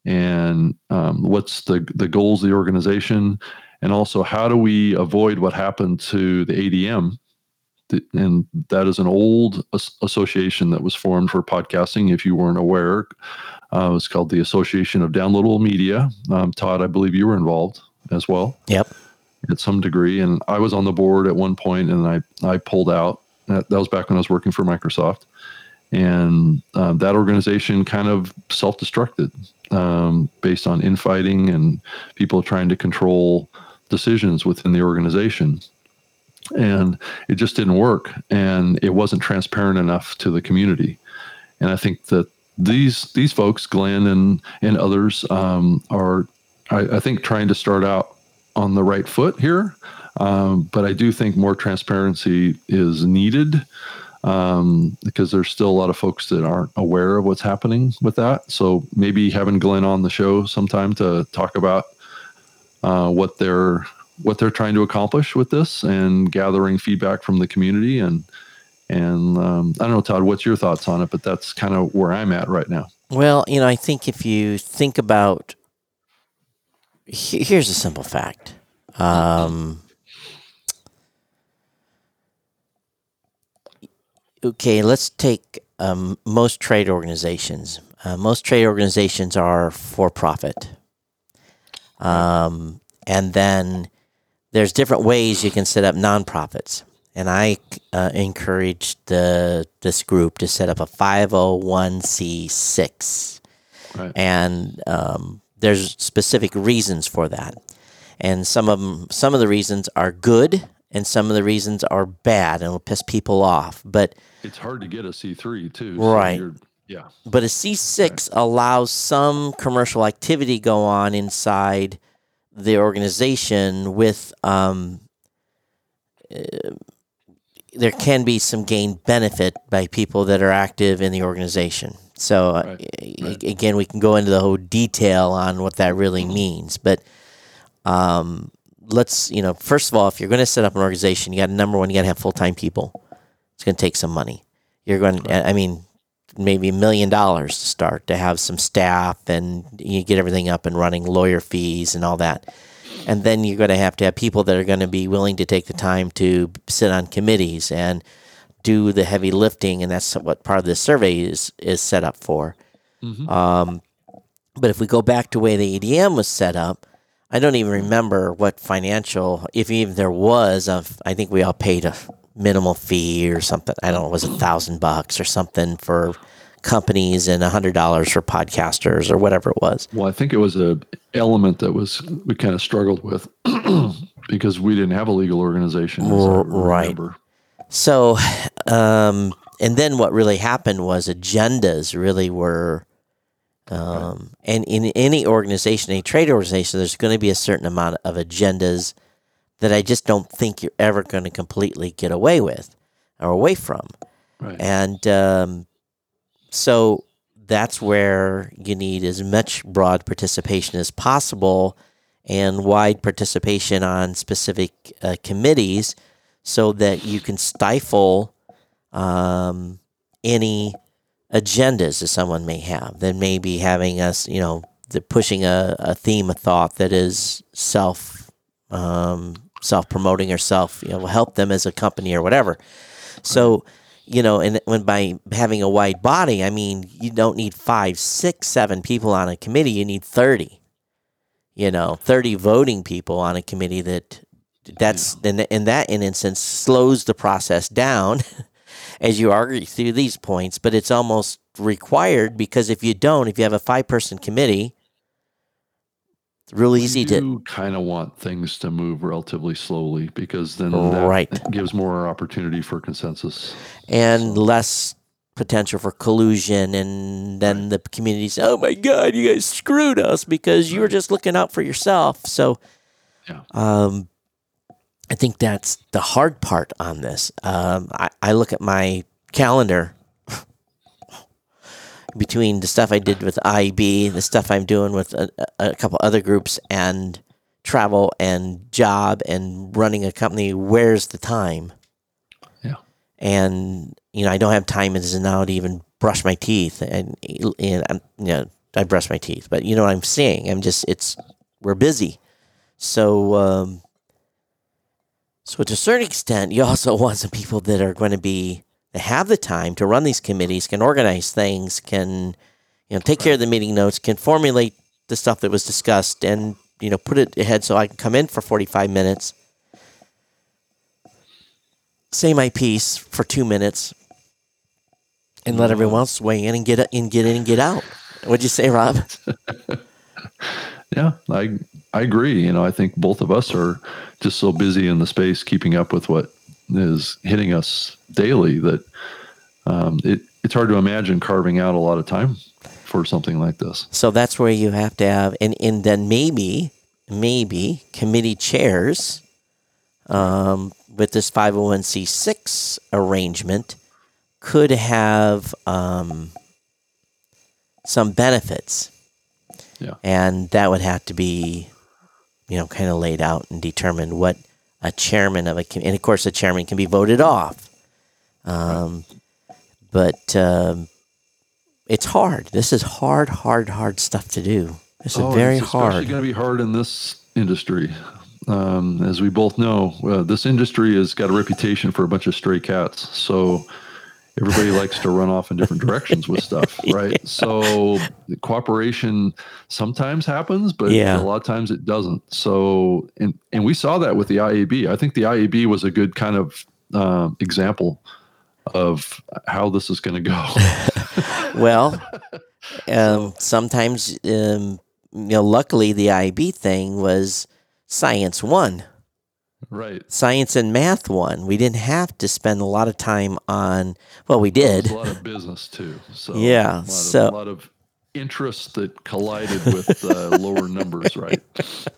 And um, what's the the goals of the organization? and also how do we avoid what happened to the ADM? And that is an old association that was formed for podcasting. If you weren't aware, uh, it's called the Association of Downloadable Media. Um, Todd, I believe you were involved as well. Yep. At some degree, and I was on the board at one point, and I I pulled out. That, that was back when I was working for Microsoft, and um, that organization kind of self-destructed um, based on infighting and people trying to control decisions within the organization and it just didn't work and it wasn't transparent enough to the community. And i think that these these folks glenn and and others um, are I, I, think trying to start out on the right foot here um, but i do think more transparency is needed um, because there's still a lot of folks that aren't aware of what's happening with that. So maybe having glenn on the show sometime to talk about uh, what they're what they're trying to accomplish with this and gathering feedback from the community and and um, I don't know Todd what's your thoughts on it but that's kind of where I'm at right now. Well, you know, I think if you think about here's a simple fact. Um, okay, let's take um, most trade organizations. Uh, most trade organizations are for profit. Um, and then there's different ways you can set up nonprofits. And I uh, encouraged the, this group to set up a 501c6. Right. And um, there's specific reasons for that. And some of them, some of the reasons are good, and some of the reasons are bad, and will piss people off. But it's hard to get a C three too. Right. So yeah. But a C6 allows some commercial activity go on inside the organization with um, uh, there can be some gain benefit by people that are active in the organization. So uh, right. right. again, we can go into the whole detail on what that really means, but um, let's you know first of all, if you're going to set up an organization, you got number one, you got to have full time people. It's going to take some money. You're going. to, I mean, maybe a million dollars to start to have some staff and you get everything up and running, lawyer fees and all that. And then you're going to have to have people that are going to be willing to take the time to sit on committees and do the heavy lifting, and that's what part of this survey is is set up for. Mm-hmm. Um, but if we go back to the way the ADM was set up, I don't even remember what financial, if even there was, of I think we all paid a minimal fee or something. I don't know, it was a thousand bucks or something for companies and a hundred dollars for podcasters or whatever it was. Well, I think it was a element that was we kind of struggled with <clears throat> because we didn't have a legal organization. Right. So, um, and then what really happened was agendas really were, um, and in any organization, any trade organization, there's going to be a certain amount of agendas that I just don't think you're ever going to completely get away with or away from. Right. And um, so that's where you need as much broad participation as possible and wide participation on specific uh, committees so that you can stifle um, any agendas that someone may have that may be having us, you know, the pushing a, a theme of thought that is self um, self promoting or self, you know, help them as a company or whatever. So, you know, and when by having a wide body, I mean you don't need five, six, seven people on a committee. You need thirty. You know, thirty voting people on a committee that that's in, in that in instance slows the process down <laughs> as you argue through these points. But it's almost required because if you don't, if you have a five person committee, it's real easy to kind of want things to move relatively slowly because then that Right. gives more opportunity for consensus. and less potential for collusion and then the community says, oh my god you guys screwed us because you were just looking out for yourself so Yeah. um, i think that's the hard part on this um, I, I look at my calendar between the stuff i did with IB, the stuff i'm doing with a, a couple other groups and travel and job and running a company where's the time Yeah. and you know I don't have time as now to even brush my teeth, and and I'm, you know I brush my teeth, but you know what I'm saying. I'm just it's we're busy, so um, so to a certain extent, you also <laughs> want some people that are going to be that have the time to run these committees, can organize things, can you know take care of the meeting notes, can formulate the stuff that was discussed, and you know put it ahead so I can come in for 45 minutes say my piece for two minutes and let everyone mm-hmm. else weigh in and get in, get in and get out. What'd you say, Rob? <laughs> Yeah, I I agree. You know, I think both of us are just so busy in the space keeping up with what is hitting us daily that um, it it's hard to imagine carving out a lot of time for something like this. So that's where you have to have, and, and then maybe, maybe committee chairs um, with this 501c6 arrangement could have um, some benefits. Yeah. And that would have to be, you know, kind of laid out and determined what a chairman of a com- and of course a chairman can be voted off. Um, but um, it's hard. This is hard, hard, hard stuff to do. This is Oh, very it's hard. going to be hard in this industry. Um, as we both know, uh, this industry has got a reputation for a bunch of stray cats. So everybody likes to run off in different directions with stuff, <laughs> right? So the cooperation sometimes happens, but Yeah. a lot of times it doesn't. So, and and we saw that with the IAB. I think the IAB was a good kind of um, example of how this is going to go. <laughs> Well, <laughs> um, sometimes, um, you know, luckily the IAB thing was science one, right. science and math one. We didn't have to spend a lot of time on. Well, we did. a lot of business too. So <laughs> Yeah, a so- of, a lot of interests that collided with uh, lower numbers, right?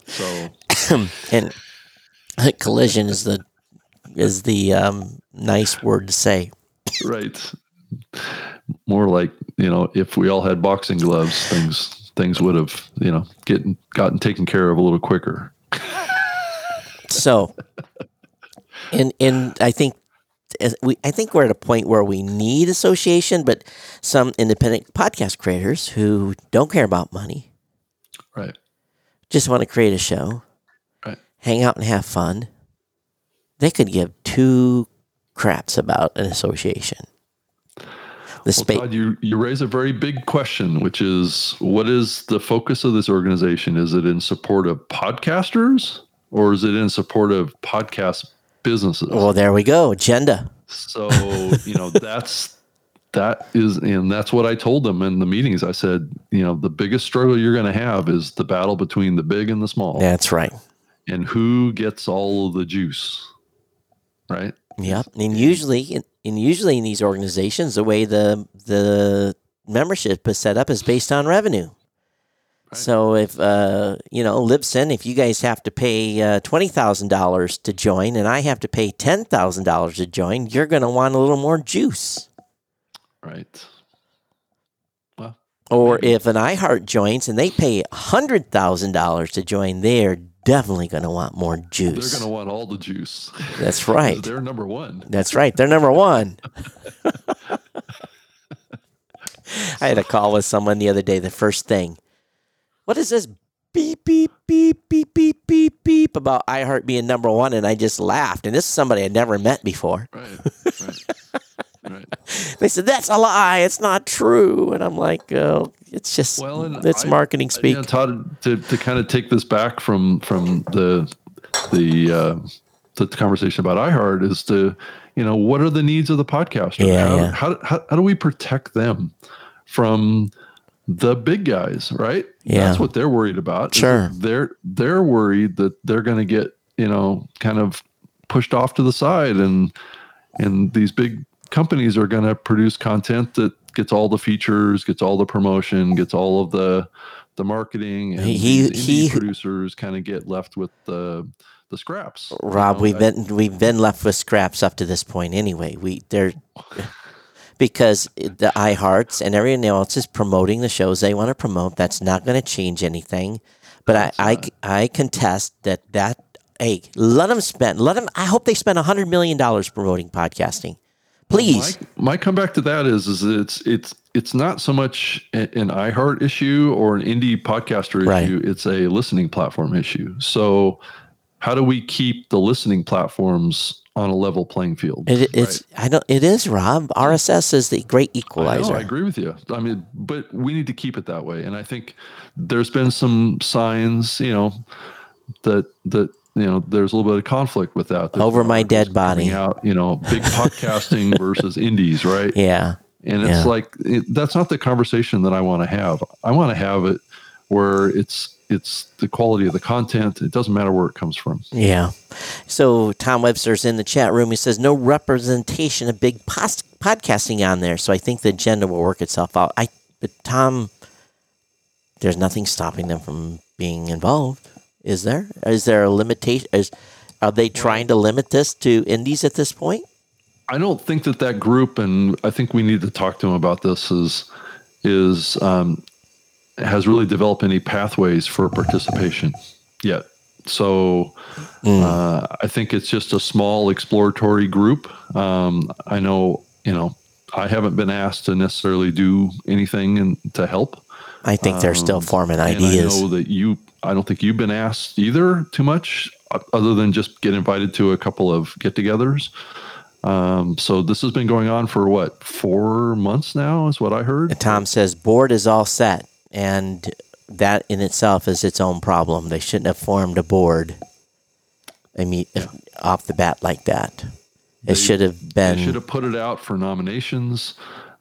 So <laughs> and <laughs> collision is the is the um, nice word to say. right, more like you know, if we all had boxing gloves, things things would have you know getting gotten taken care of a little quicker. So, and and I think as we I think we're at a point where we need association, but some independent podcast creators who don't care about money Right, just want to create a show, right. hang out and have fun. They could give two craps about an association. The Well, space. Todd, you you raise a very big question, which is what is the focus of this organization? Is it in support of podcasters or is it in support of podcast businesses? well, there we go. Agenda. So, you know, <laughs> that's that is and that's what I told them in the meetings. I said, you know, the biggest struggle you're going to have is the battle between the big and the small That's right. and who gets all of the juice. Right? Yep. And usually, and usually in these organizations, the way the the membership is set up is based on revenue. So if uh, you know Libsyn, if you guys have to pay uh, twenty thousand dollars to join, and I have to pay ten thousand dollars to join, you're going to want a little more juice. Right. Well, Or Maybe. if an iHeart joins and they pay hundred thousand dollars to join, they're definitely going to want more juice. they're going to want all the juice. That's <laughs> right. They're number 1. That's right. They're number one. <laughs> <laughs> I had a call with someone the other day. The first thing, what is this beep beep beep beep beep beep beep about iHeart being number one? And I just laughed. And this is somebody I'd never met before. Right. Right. right. <laughs> They said that's a lie. It's not true. And I'm like, oh, it's just Well, it's I- marketing speak. You know, Todd, to, to kind of take this back from from the the uh, the conversation about iHeart is to you know what are the needs of the podcaster? Yeah, how, yeah. How, how how do we protect them from the big guys? Right. Yeah. That's what they're worried about. Sure. They're they're worried that they're going to get you know kind of pushed off to the side and and these big companies are going to produce content that gets all the features, gets all the promotion, gets all of the the marketing, and He- he- producers kind of get left with the the scraps. you Rob, know? we've I- been we've been left with scraps up to this point anyway. We they're because the iHearts and everyone else is promoting the shows they want to promote. That's not going to change anything. But I, I I contest that that hey let them spend let them. I hope they spend a hundred million dollars promoting podcasting. Please, My, my comeback to that is is it's it's it's not so much an iHeart issue or an indie podcaster Right. issue. It's a listening platform issue. So how do we keep the listening platforms on a level playing field? it, it's I don't. It is Rob. RSS is the great I, equalizer. know, I agree with you. I mean, but we need to keep it that way. And I think there's been some signs, you know, that that you know there's a little bit of conflict with that. that Over my dead body. Out, you know, big podcasting <laughs> versus indies, right? Yeah. And it's Yeah. like it, that's not the conversation that I want to have. I want to have it where it's it's the quality of the content. It doesn't matter where it comes from. Yeah. So Tom Webster's in the chat room. He says no representation of big pos- podcasting on there. So I think the agenda will work itself out. I, but Tom, there's nothing stopping them from being involved. Is there? Is there a limitation? Is are they trying to limit this to indies at this point? I don't think that that group, and I think we need to talk to him about this, is is um, has really developed any pathways for participation yet. So uh, I think it's just a small exploratory group. Um, I know, you know, I haven't been asked to necessarily do anything and to help. I think they're still forming Um, ideas. I know that you, I don't think you've been asked either too much, other than just get invited to a couple of get togethers. Um, so this has been going on for what, four months now, is what I heard. And Tom says board is all set, and that in itself is its own problem. They shouldn't have formed a board. I mean, off the bat like that. It should have been. They should have put it out for nominations.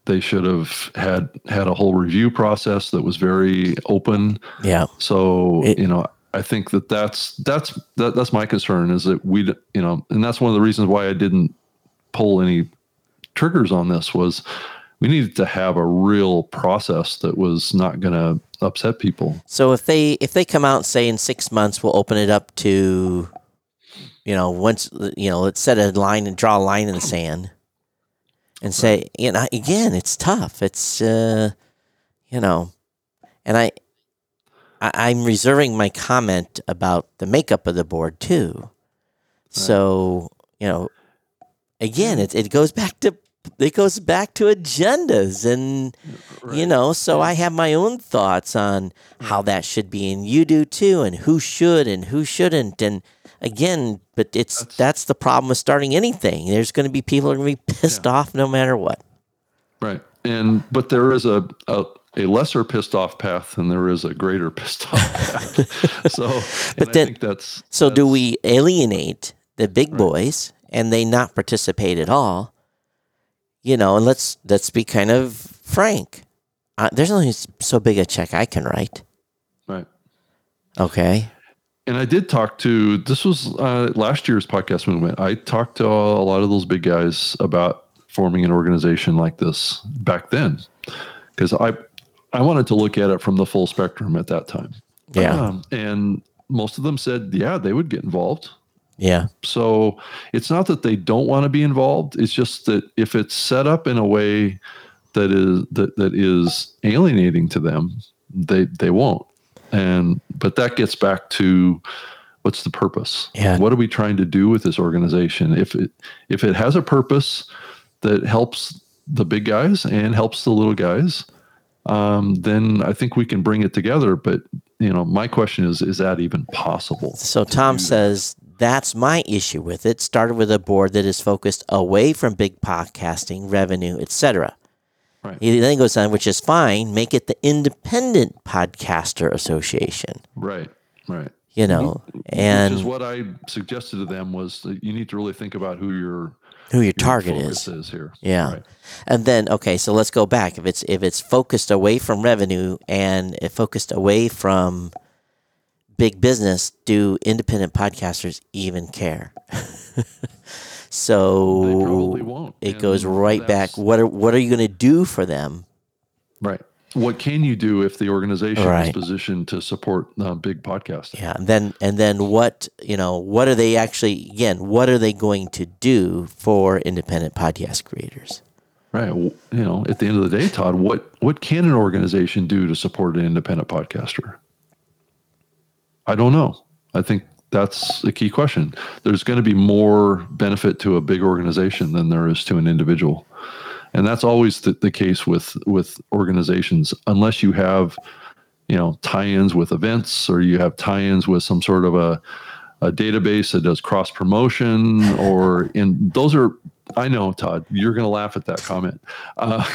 They should have had had a whole review process that was very open. yeah, So It- you know, I think that that's that's that, that's my concern is that we you know, and that's one of the reasons why I didn't pull any triggers on this was we needed to have a real process that was not going to upset people. So if they if they come out and say in six months we'll open it up to, you know, once you know, let's set a line and draw a line in the sand, and say, you know, again, it's tough. It's, uh, you know, and I, I I'm reserving my comment about the makeup of the board too. So you know, again, it it goes back to it goes back to agendas and you know so i have my own thoughts on hmm. how that should be and you do too and who should and who shouldn't. And again but it's that's, the problem with starting anything. There's going to be people who are going to be pissed off no matter what. Right. And but there is a, a a lesser pissed off path than there is a greater <laughs> pissed off path. <laughs> so But then- I think that's so do we alienate the big boys and they not participate at all you know and let's let's be kind of frank uh, there's only so big a check i can write right. okay And I did talk to this was uh, last year's podcast movement. I talked to a lot of those big guys about forming an organization like this back then because I I wanted to look at it from the full spectrum at that time. yeah Um, and most of them said, yeah, they would get involved. Yeah So it's not that they don't want to be involved. It's just that if it's set up in a way that is that that is alienating to them, they they won't. And but that gets back to what's the purpose? Yeah. What are we trying to do with this organization? If it if it has a purpose that helps the big guys and helps the little guys, um, then I think we can bring it together. But you know, my question is: Is that even possible? So Tom says that's my issue with it. Started with a board that is focused away from big podcasting, revenue, etc. Right. He then goes on, which is fine. Make it the Independent Podcaster Association. Right. Right. You know, Which and is what I suggested to them was that you need to really think about who your who your your target is. is here. Yeah. Right. And then okay, so let's go back. If it's if it's focused away from revenue and it focused away from big business, do independent podcasters even care? <laughs> so They probably won't. it goes right back. What are what are you going to do for them? Right. What can you do if the organization Right. is positioned to support uh, big podcasting? Yeah, and then and then what you know? What are they actually again? What are they going to do for independent podcast creators? Right. You know, at the end of the day, Todd, what what can an organization do to support an independent podcaster? I don't know. I think that's a key question. There's going to be more benefit to a big organization than there is to an individual. And that's always the, the case with with organizations unless you have you know tie-ins with events or you have tie-ins with some sort of a a database that does cross promotion or in those are I know Todd you're going to laugh at that comment. Uh,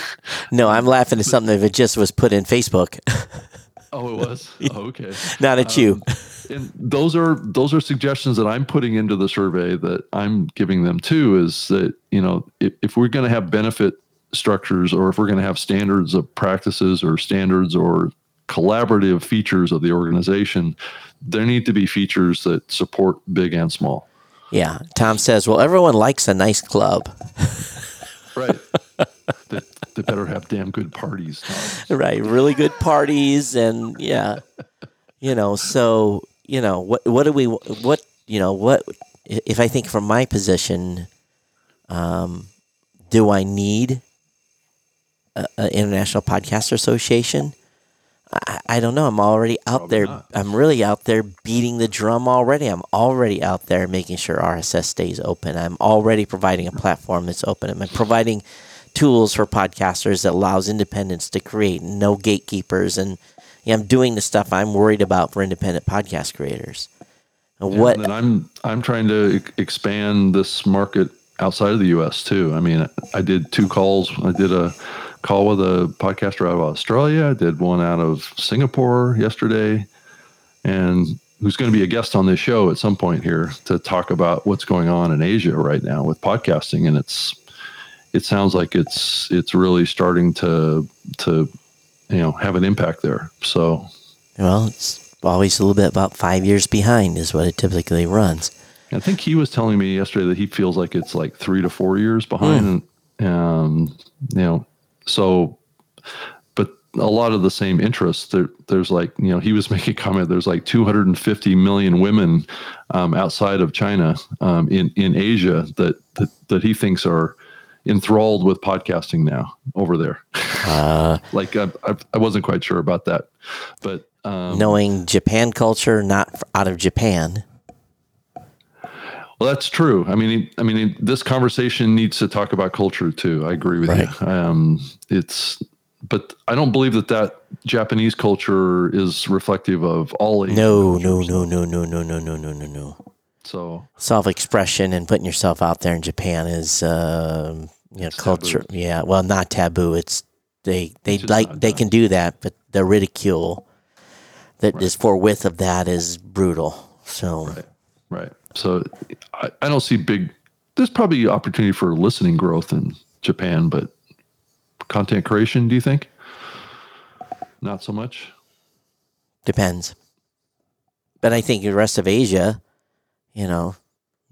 No, I'm laughing at something it just was put in Facebook, <laughs> oh it was? <laughs> Oh, okay. not at um, you. <laughs> and those are those are suggestions that I'm putting into the survey that I'm giving them too is that you know if, if we're going to have benefit structures or if we're going to have standards of practices or standards or collaborative features of the organization there need to be features that support big and small. Yeah, Tom says, "Well, everyone likes a nice club, right <laughs> they, they better have damn good parties Tom. right? Really good parties, and yeah, you know. So you know what? What do we? What you know? What if I think from my position? Um, do I need an international podcaster association? I, I don't know. I'm already out Probably there. not. I'm really out there beating the drum already. I'm already out there making sure RSS stays open. I'm already providing a platform that's open. I'm providing tools for podcasters that allows independents to create, no gatekeepers, and yeah, I'm doing the stuff I'm worried about for independent podcast creators. And what? And I'm I'm trying to expand this market outside of the U.S. too. I mean, I did two calls. I did a call with a podcaster out of Australia. I did one out of Singapore yesterday, and who's going to be a guest on this show at some point here to talk about what's going on in Asia right now with podcasting. And it's it sounds like it's it's really starting to to you know have an impact there. So Well, it's always a little bit about five years behind is what it typically runs. I think he was telling me yesterday that he feels like it's like three to four years behind. And, um, you know, so, but a lot of the same interests. There, there's like, you know, he was <laughs> making a comment. There's like 250 million women um, outside of China um, in in Asia that, that that he thinks are enthralled with podcasting now over there. Uh, <laughs> like I, I, I wasn't quite sure about that, but um, knowing Japan culture, not out of Japan. Well, that's true. I mean, I mean, this conversation needs to talk about culture too. I agree with Right. you. Um, it's, but I don't believe that that Japanese culture is reflective of all. No, no, no, no, no, no, no, no, no, no, no. So Self expression and putting yourself out there in Japan is, um, you know, culture. Yeah, well, not taboo. It's they they just like they done. can do that, but the ridicule that is forthwith of that is brutal. So right, right. So I, I don't see big. There's probably opportunity for listening growth in Japan, but content creation. Do you think? Not so much. depends. But I think the rest of Asia, you know,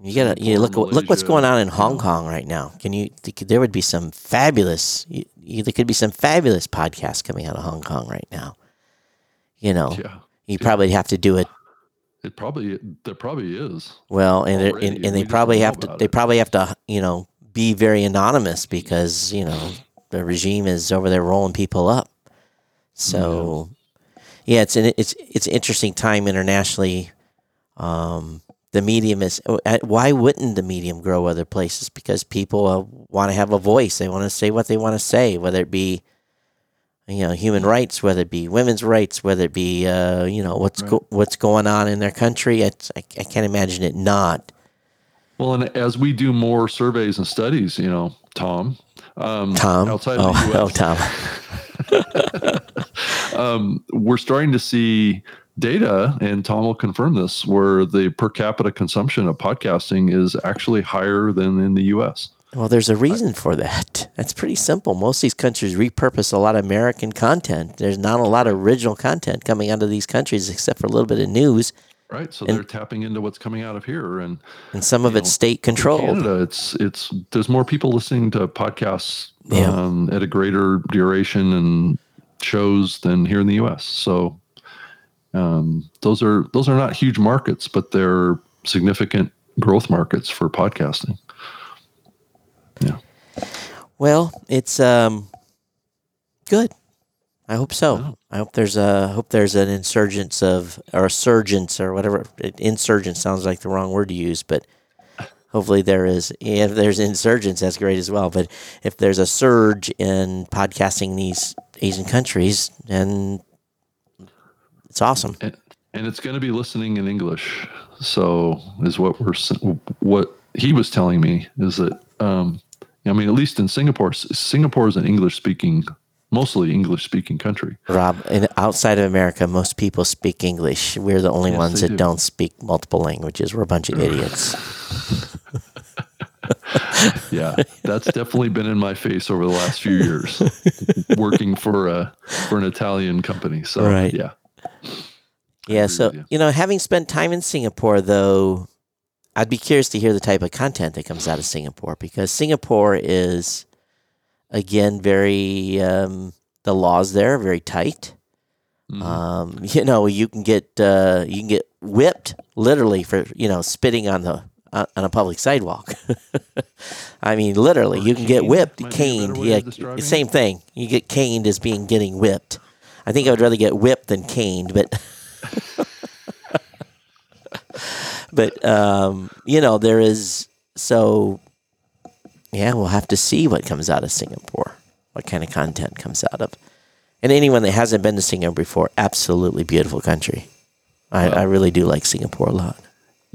you gotta you look Singapore, look what's going on in Hong. Kong right now. Can you? There would be some fabulous. You, you, there could be some fabulous podcasts coming out of Hong Kong right now. You know, Yeah, you probably have to do it it probably there probably is. well, and it- and, and they probably have to. They it. probably have to. You know, be very anonymous because you know the regime is over there rolling people up. So, yeah, it's an it's it's interesting time internationally. Um, the medium is uh, why wouldn't the medium grow other places? Because people uh, want to have a voice. They want to say what they want to say, whether it be you know human rights, whether it be women's rights, whether it be uh, you know what's go- what's going on in their country. It's, I, I can't imagine it not. Well, and as we do more surveys and studies, you know, Tom, um, Tom, outside oh, of the oh, <laughs> U.S., Tom, <laughs> um, we're starting to see data, and Tom will confirm this, where the per capita consumption of podcasting is actually higher than in the U.S. Well, there's a reason for that. <laughs> That's pretty simple. Most of these countries repurpose a lot of American content. There's not a lot of original content coming out of these countries except for a little bit of news. Right, so and, they're tapping into what's coming out of here, and and some of it's know, state controlled. Canada, it's it's there's more people listening to podcasts yeah. um, at a greater duration and shows than here in the U.S. So um, those are those are not huge markets, but they're significant growth markets for podcasting. Yeah. Well, it's um, good. I hope so. Oh. I hope there's a hope there's an insurgence of or a surgence or whatever. Insurgent sounds like the wrong word to use, but hopefully there is. If there's insurgence, that's great as well. But if there's a surge in podcasting in these Asian countries, then it's awesome. And, and it's going to be listening in English. So is what we're what he was telling me is that um, I mean, at least in Singapore, Singapore is an English speaking, mostly English speaking country. Rob, in, outside of America, most people speak English. We're the only yes, ones that do. don't speak multiple languages. We're a bunch of idiots. <laughs> yeah, that's definitely been in my face over the last few years, working for a for an Italian company. So right. yeah, yeah. So you. you know, having spent time in Singapore, though, I'd be curious to hear the type of content that comes out of Singapore because Singapore is, again, very um, the laws there are very tight. Mm-hmm. Um, <laughs> you know, you can get uh, you can get whipped literally for you know spitting on the uh, on a public sidewalk. <laughs> I mean, literally, or you can caned. get whipped, Might caned. Yeah, same thing. You get caned as being getting whipped. I think I would rather get whipped than caned, but. but um, you know, there is so. Yeah, we'll have to see what comes out of Singapore. What kind of content comes out of, and anyone that hasn't been to Singapore before, absolutely beautiful country. I, I really do like Singapore a lot.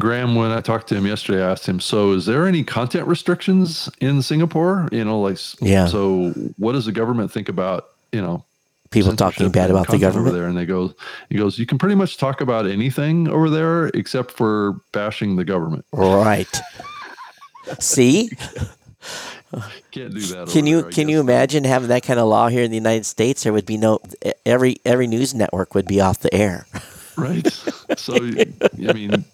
Graham, when I talked to him yesterday, I asked him, "So, is there any content restrictions in Singapore? You know, like, yeah. So, what does the government think about, you know, people talking bad about the government over there, and they go, he goes, you can pretty much talk about anything over there except for bashing the government. Right. <laughs> See. Can't do that. Can you there, can you imagine having that kind of law here in the United States? There would be no every every news network would be off the air. <laughs> Right. So I mean,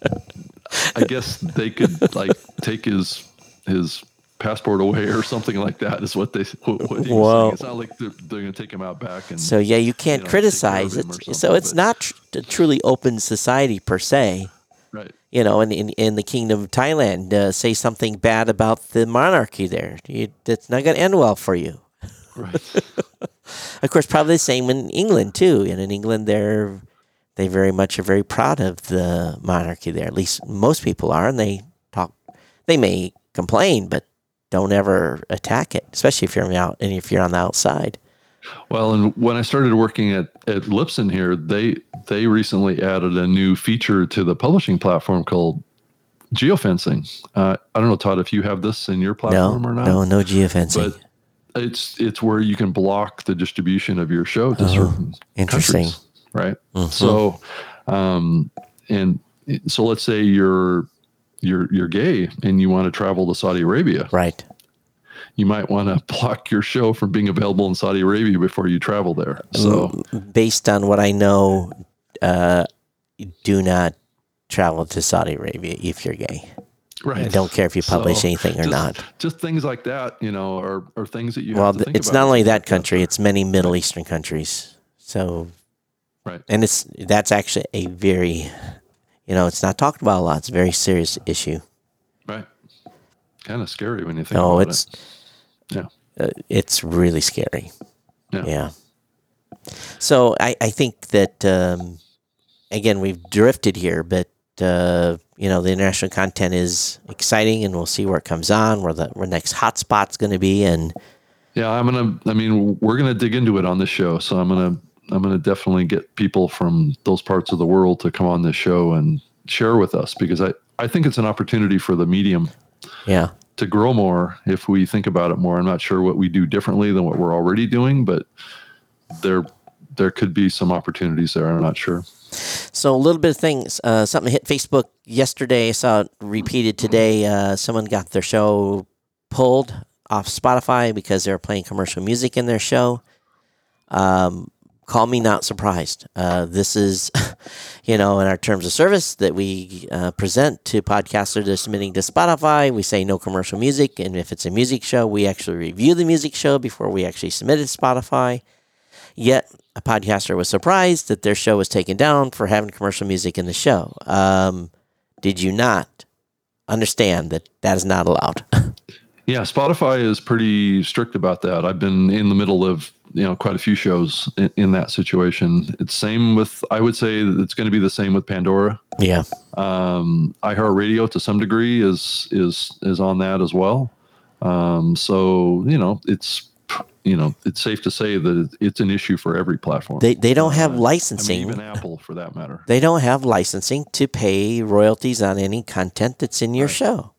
I guess they could like take his his passport away or something like that is what they what, what he saying. It's not like they're, they're going to take him out back and so yeah you can't you know, criticize it. So it's not tr- a truly open society per se. Right. You know, in in, in the kingdom of Thailand, uh, say something bad about the monarchy there. You, it's not going to end well for you. Right. <laughs> of course, probably the same in England too. And in England, they're they very much are very proud of the monarchy there. At least most people are, and they talk. They may complain, but don't ever attack it, especially if you're out and if you're on the outside. Well, and when I started working at, at Libsyn here, they they recently added a new feature to the publishing platform called geofencing. Uh, I don't know, Todd, if you have this in your platform no, or not. No, no geofencing. But it's it's where you can block the distribution of your show to oh, certain interesting, countries, right? Mm-hmm. So, um, and so let's say you're you're you're gay and you want to travel to Saudi Arabia. Right. You might want to <laughs> block your show from being available in Saudi Arabia before you travel there. So, based on what I know, uh, do not travel to Saudi Arabia if you're gay. Right. I don't care if you publish so anything or just, not. Just things like that, you know, are, are things that you well, it's not only that country; it's many Middle Eastern countries. So, right, and it's that's actually a very you know, it's not talked about a lot. It's a very serious issue. Right. Kind of scary when you think no, it's, it. Yeah. Uh, it's really scary. Yeah. yeah. So I, I think that, um, again, we've drifted here, but, uh, you know, the international content is exciting and we'll see where it comes on, where the where next hotspot's going to be. And yeah, I'm going to, I mean, we're going to dig into it on this show. So I'm going to, I'm going to definitely get people from those parts of the world to come on this show and share with us because I, I think it's an opportunity for the medium yeah to grow more if we think about it more. I'm not sure what we do differently than what we're already doing, but there there could be some opportunities there. I'm not sure. So a little bit of things. Uh, something hit Facebook yesterday. I saw it repeated today. Uh, someone got their show pulled off Spotify because they were playing commercial music in their show. Um, call me not surprised. Uh, this is, <laughs> you know, in our terms of service that we uh, present to podcasters that are submitting to Spotify, we say no commercial music. And if it's a music show, we actually review the music show before we actually submit it to Spotify. Yet, a podcaster was surprised that their show was taken down for having commercial music in the show. Um, did you not understand that that is not allowed? <laughs> Yeah, Spotify is pretty strict about that. I've been in the middle of you know quite a few shows in, in that situation. It's same with I would say it's going to be the same with Pandora. yeah. Um, iHeartRadio to some degree is is is on that as well. Um, so you know it's you know it's safe to say that it's an issue for every platform. They, they don't have Uh, I mean, licensing. even Apple for that matter. they don't have licensing to pay royalties on any content that's in your Right. show.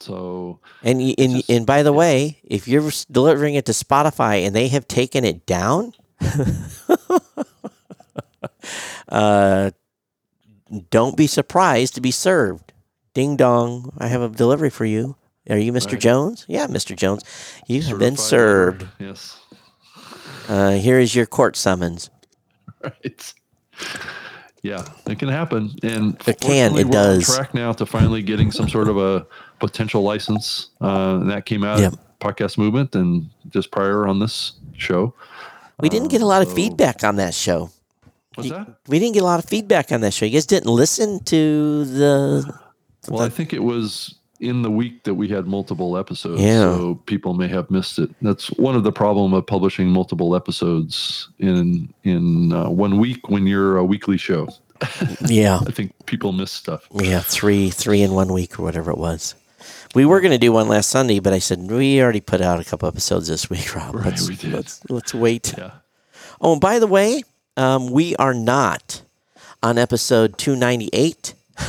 So And and, just- and by the way, if you're delivering it to Spotify and they have taken it down, <laughs> uh, don't be surprised to be served. Ding dong! I have a delivery for you. Are you Mr. Right. Jones? Yeah, Mr. Jones. You have been served. Yes. Uh, here is your court summons. <laughs> Right. Yeah, it can happen, and It can, it does. Track now to finally getting some sort of a potential license, uh, and that came out Yep. of podcast movement and just prior on this show. We didn't get a lot of feedback on that show. What's that? We didn't get a lot of feedback on that show. You guys didn't listen to the. Well, I think it was in the week that we had multiple episodes, Yeah. so people may have missed it. That's one of the problem of publishing multiple episodes in in uh, one week when you're a weekly show. <laughs> Yeah, I think people miss stuff. yeah, three, three in one week or whatever it was. We were going to do one last Sunday, but I said we already put out a couple episodes this week, <laughs> Rob. Right, let's, we did. let's let's wait. Yeah. Oh, and by the way, um, we are not on episode two ninety eight. <laughs>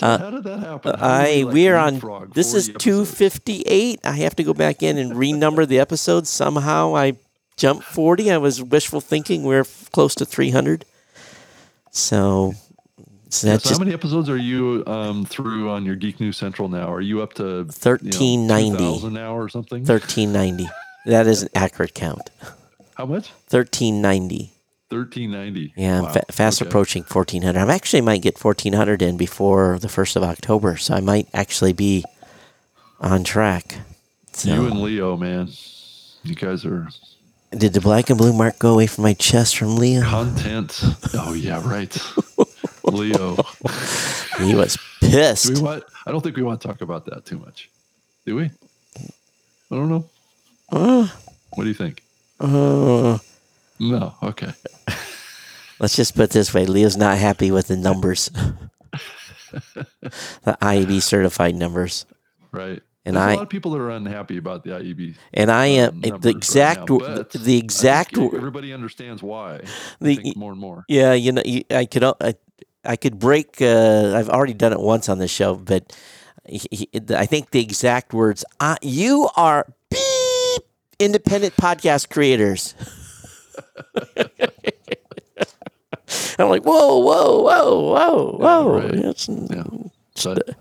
How did that happen? Did Uh, I we, like, we are on. This is 40 two episodes? fifty eight. I have to go back in and renumber the episodes. Somehow I jumped forty. I was wishful thinking. We're f- close to three hundred. So, so Yeah, so just how many episodes are you um, through on your Geek News Central now? Are you up to 1390. 2000 now or something? thirteen ninety. That is an accurate count. How much? Thirteen ninety. 1390. Yeah, I'm Wow, fa- fast okay. approaching fourteen hundred. I actually might get fourteen hundred in before the first of October, so I might actually be on track. So, You and Leo, man. You guys are did the black and blue mark go away from my chest from Leo? content. oh yeah, right. <laughs> Leo. <laughs> He was Do pissed. we want I don't think we want to talk about that too much. Do we? I don't know. Uh, What do you think? uh, No. Okay. let's just put it this way: Leo's not happy with the numbers, <laughs> the IAB certified numbers, Right. And There's I- a lot of people that are unhappy about the IAB. and I am um, the numbers right exact now, the I exact everybody understands why. The- more and more. Yeah, you know, you, I could, uh, I, I could break. Uh, I've already done it once on the show, but he, he, I think the exact words: uh, "You are beep independent podcast creators." <laughs> I'm like, whoa, whoa, whoa, whoa, whoa! right. It's- Yeah. But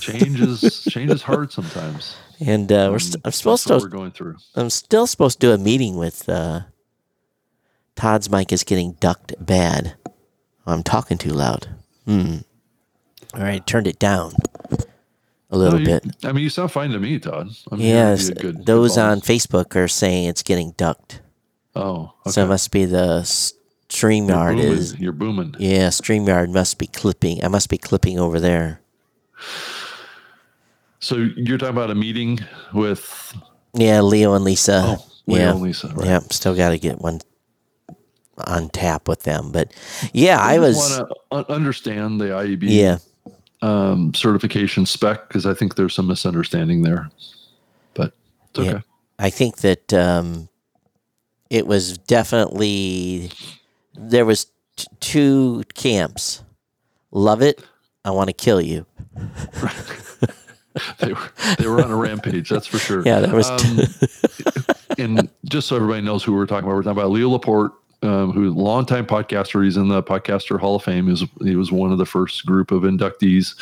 change changes change hard sometimes. And uh, we're Um, st- I'm that's supposed to. we're going through. I'm still supposed to do a meeting with uh, Todd's mic is getting ducked bad. I'm talking too loud. Hmm. All right, turned it down a little No, you- bit. I mean, you sound fine to me, Todd. I'm hearing Yes, you good- good those on. Facebook are saying it's getting ducked. Oh, okay. So it must be the StreamYard booming. is. You're booming. Yeah, StreamYard must be clipping. I must be clipping over there. So you're talking about a meeting with Yeah, Leo and Lisa. oh, Leo yeah. and Lisa, right? Yeah, still got to get one on tap with them. But yeah, I was. want to understand the IAB Yeah. um, certification spec because I think there's some misunderstanding there. But it's okay. Yeah. I think that um, it was definitely there was t- two camps. Love it. I want to kill you. <laughs> they were they were on a rampage, that's for sure. Yeah, that was- Um, <laughs> and just so everybody knows who we're talking about, we're talking about Leo Laporte um, who's a longtime podcaster. He's in the Podcaster Hall of Fame. He was, he was one of the first group of inductees,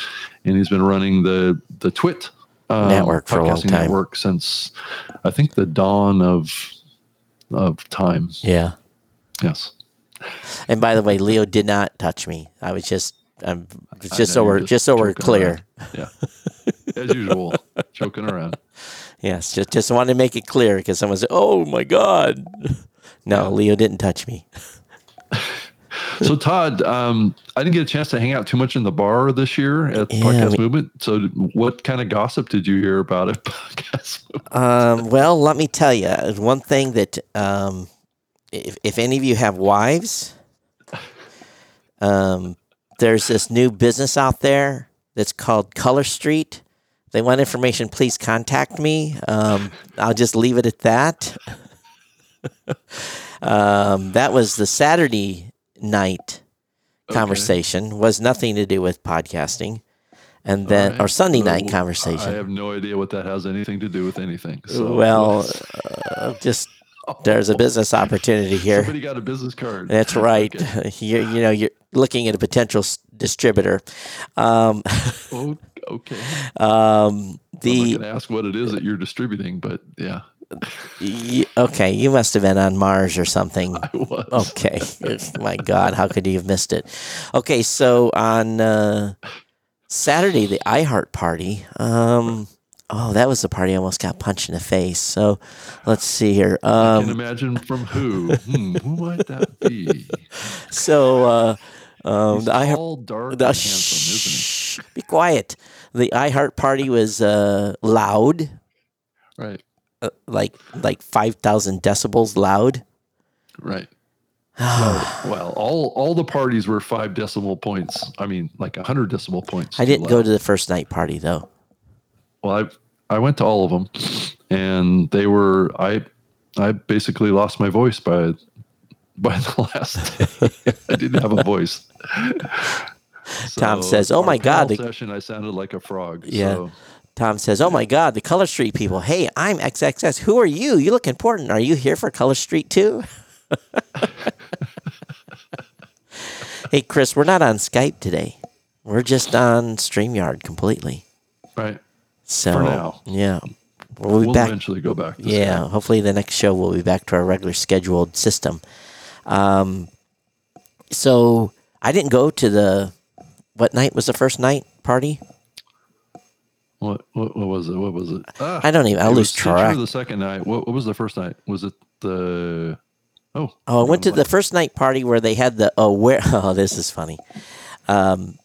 and he's been running the the TWiT um, Network for a long time. network since I think the dawn of of time. Yeah. Yes. And by the way, Leo did not touch me. I was just, um, I just so we're just just so we're clear. around. Yeah. As usual, joking around. <laughs> Yes, just just wanted to make it clear because someone said, "Oh my God." <laughs> No, Leo didn't touch me. <laughs> So Todd, um, I didn't get a chance to hang out too much in the bar this year at the Yeah, Podcast Movement. So, what kind of gossip did you hear about it? <laughs> Podcast Um, well, let me tell you one thing that um, if, if any of you have wives, um, there's this new business out there that's called Color Street. They want information, please contact me. Um, I'll just leave it at that. <laughs> <laughs> um, that was the Saturday night conversation. Was nothing to do with podcasting, and then Alright, or Sunday night I conversation. have no idea what that has anything to do with anything. So, well, uh, just <laughs> there's a business opportunity here. somebody got a business card. That's <laughs> right. Okay. you you know you're looking at a potential s- distributor. Um, Oh, okay. um, I'm the not going to ask what it is that you're distributing, but yeah, okay, you must have been on Mars or something. I was. Okay, <laughs> my God, how could you have missed it? Okay, so on uh, Saturday, the iHeart party. Um, oh, that was the party I almost got punched in the face. So let's see here. I can Um, imagine from who. Hmm, who might that be? <laughs> so uh, um, the iHeart. tall, dark, The, and handsome, isn't shh, be quiet. The iHeart party was uh, loud. Right, uh, like like five thousand decibels loud. right. <sighs> well, well, all all the parties were five decimal points. I mean, like a hundred decimal points. I didn't go to the first night party though. Well, I I went to all of them, and they were I I basically lost my voice by by the last. day. I didn't have a <laughs> voice. Tom says, "Oh my God, session! I sounded like a frog." Yeah. So, Tom says, "Oh my God, the Color Street people! Hey, I'm XXS. Who are you? You look important. Are you here for Color Street too?" <laughs> hey, Chris, we're not on Skype today. We're just on Streamyard completely. right. So For now. yeah, we'll be We'll back. eventually go back. Yeah, hopefully the next show we'll be back to our regular scheduled system. Um, so I didn't go to the what night was the first night party? What, what what was it? What was it? Ah, I don't even. I lose was Stitcher track. The second night. What, what was the first night? Was it the? Oh, Oh, I went to I'm the first night party where they had the oh where <laughs> oh this is funny. Um,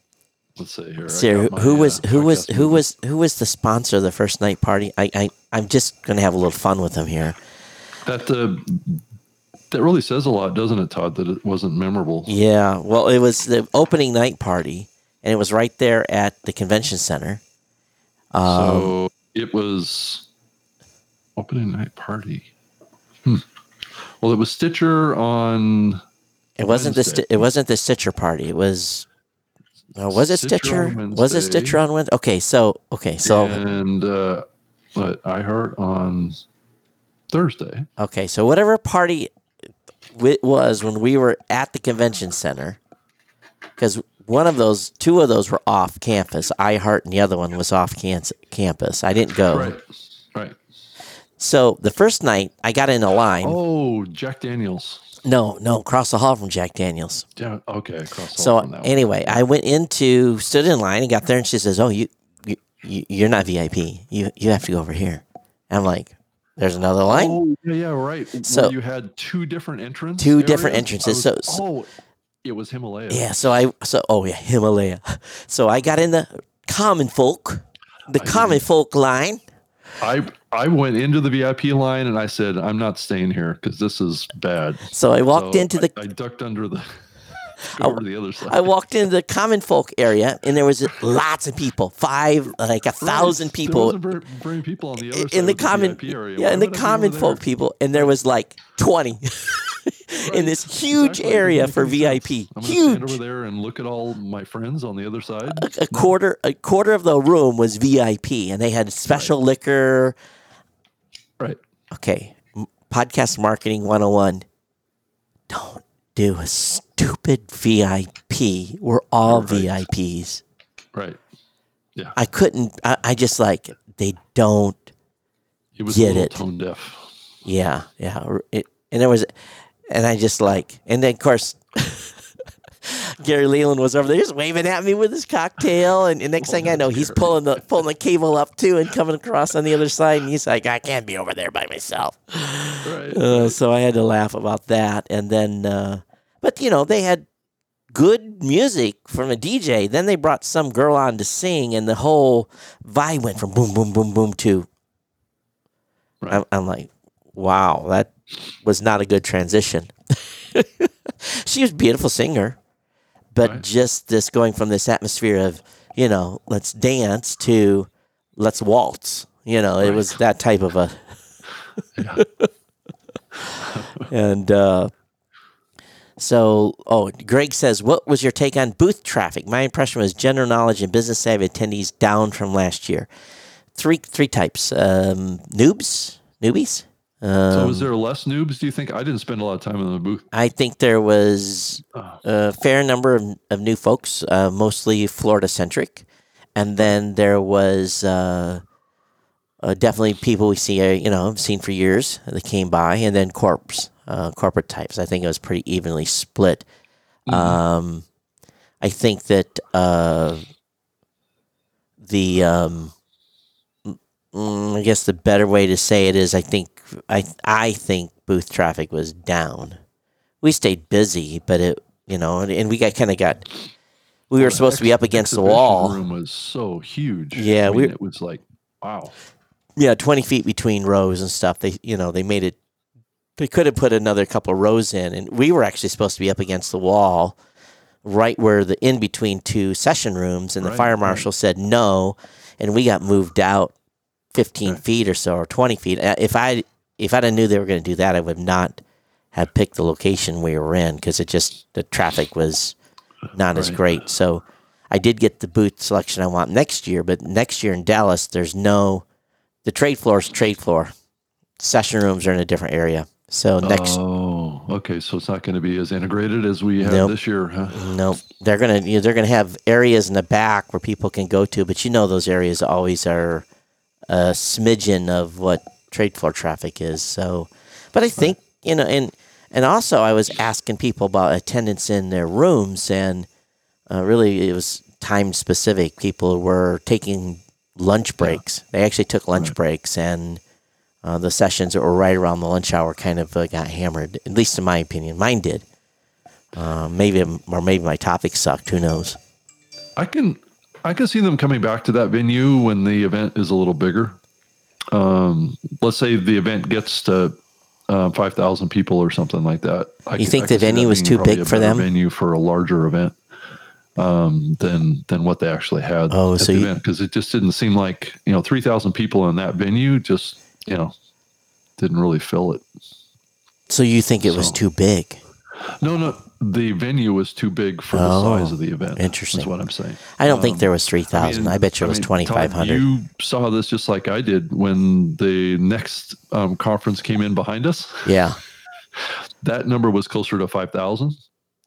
Let's see here. I so my, who was uh, who was who movie. was who was the sponsor of the first night party? I I I'm just gonna have a little fun with them here. that? Uh, that really says a lot, doesn't it, Todd? That it wasn't memorable. Yeah, well, it was the opening night party, and it was right there at the convention center. Um, so it was opening night party. Hmm. Well, it was Stitcher on. It wasn't the Wednesday. Sti- it wasn't the Stitcher party. It was uh, was it Stitcher Stitcher? Was it Stitcher on Wednesday? Okay, so okay, so and uh, I heard on Thursday. okay, so whatever party it was when we were at the convention center, because one of those, two of those were off campus. iHeart and the other one was off can- campus. I didn't go. Right. Right. So the first night, I got in a line. Oh, Jack Daniels. No, no, across the hall from Jack Daniels. Yeah. Okay. Across the So hall from that one. anyway, I went into stood in line and got there, and she says, "Oh, you, you, you you're not VIP. You you have to go over here." I'm like, "There's another line." Oh, yeah, yeah, right. So- Where you had two different entrances. Two different entrances. Was- So- so- oh, it was Himalaya. Yeah. So I so oh yeah Himalaya. So I got in the common folk, the I common folk line. I I went into the VIP line and I said, I'm not staying here because this is bad. So I walked So into the I, I ducked under the <laughs> over to the other side. I walked into the common folk area, and there was lots of people, five like a thousand people There very people on the other side in the common VIP area. yeah Why in the I common folk people, and there was like twenty <laughs> in this huge exactly. Area for VIP. sense. I'm gonna stand over there and look at all my friends on the other side. A quarter a quarter of the room was VIP, and they had special liquor. Right. Okay, podcast marketing 101. Don't do a stupid VIP. We're all Right. VIPs. Right. Yeah. I couldn't. I, I just like they don't. He was Get a little it. tone deaf. Yeah, yeah. It, and there was, and I just like, and then of course. <laughs> Gary Leland was over there just waving at me with his cocktail, and, and next thing I know, he's pulling the pulling the cable up too and coming across on the other side, and he's like, "I can't be over there by myself." Right. Uh, so I had to laugh about that. And then, uh, but you know, they had good music from a DJ. Then they brought some girl on to sing, and the whole vibe went from boom, boom, boom, boom to. Right. I'm, I'm like, wow, that was not a good transition. <laughs> she was a beautiful singer, but Right. just this going from this atmosphere of, you know, let's dance to let's waltz. You know, it was that type of a Yeah. <laughs> <laughs> and uh, so, oh, Greg says, "What was your take on booth traffic?" My impression was general knowledge and business savvy attendees down from last year. Three three types: um, noobs, newbies. Um, So was there less noobs? Do you think? I didn't spend a lot of time in the booth. I think there was Oh. a fair number of, of new folks, uh, mostly Florida centric, and then there was uh, uh, definitely people we see, uh, you know, seen for years that came by, and then corps, uh, corporate types. I think it was pretty evenly split. Um, I think that uh, the um, mm, I guess the better way to say it is I think I I think booth traffic was down. We stayed busy, but it you know, and, and we got kind of got we were supposed to be up against the wall. room was so huge. Yeah, I mean, we- it was like wow. Yeah, twenty feet between rows and stuff. They you know they made it. They could have put another couple of rows in, and we were actually supposed to be up against the wall, right where the in between two session rooms, and the Right, fire right. marshal said no, and we got moved out fifteen Okay. feet or so, or twenty feet. Uh, If I if I'd have knew they were going to do that, I would not have picked the location we were in because it just the traffic was not as great. So I did get the booth selection I want next year, but next year in Dallas, there's no the trade floor is trade floor. Session rooms are in a different area. So next, Oh, okay. So it's not going to be as integrated as we have Nope. this year, huh? no, they're gonna you know, they're gonna have areas in the back where people can go to, but you know those areas always are a smidgen of what trade floor traffic is. So, but I think you know, and and also I was asking people about attendance in their rooms, and uh, really it was time specific. People were taking lunch breaks. They actually took lunch breaks, and uh, the sessions that were right around the lunch hour kind of uh, got hammered. At least in my opinion, mine did. Uh, maybe or maybe my topic sucked. Who knows? I can I can see them coming back to that venue when the event is a little bigger. Um, let's say the event gets to uh, five thousand people or something like that. I You can- think the can see that venue was too big for them? Venue for a larger event um, than than what they actually had. Oh, at so the you- event because it just didn't seem like you know three thousand people in that venue just you know didn't really fill it. So you think it was too big? No, no, the venue was too big for the Oh, size of the event. interesting. Is what I'm saying. I don't think there was three thousand. I, bet you it was twenty five hundred. You saw this just like I did when the next um, conference came in behind us. Yeah. <laughs> That number was closer to 5,000.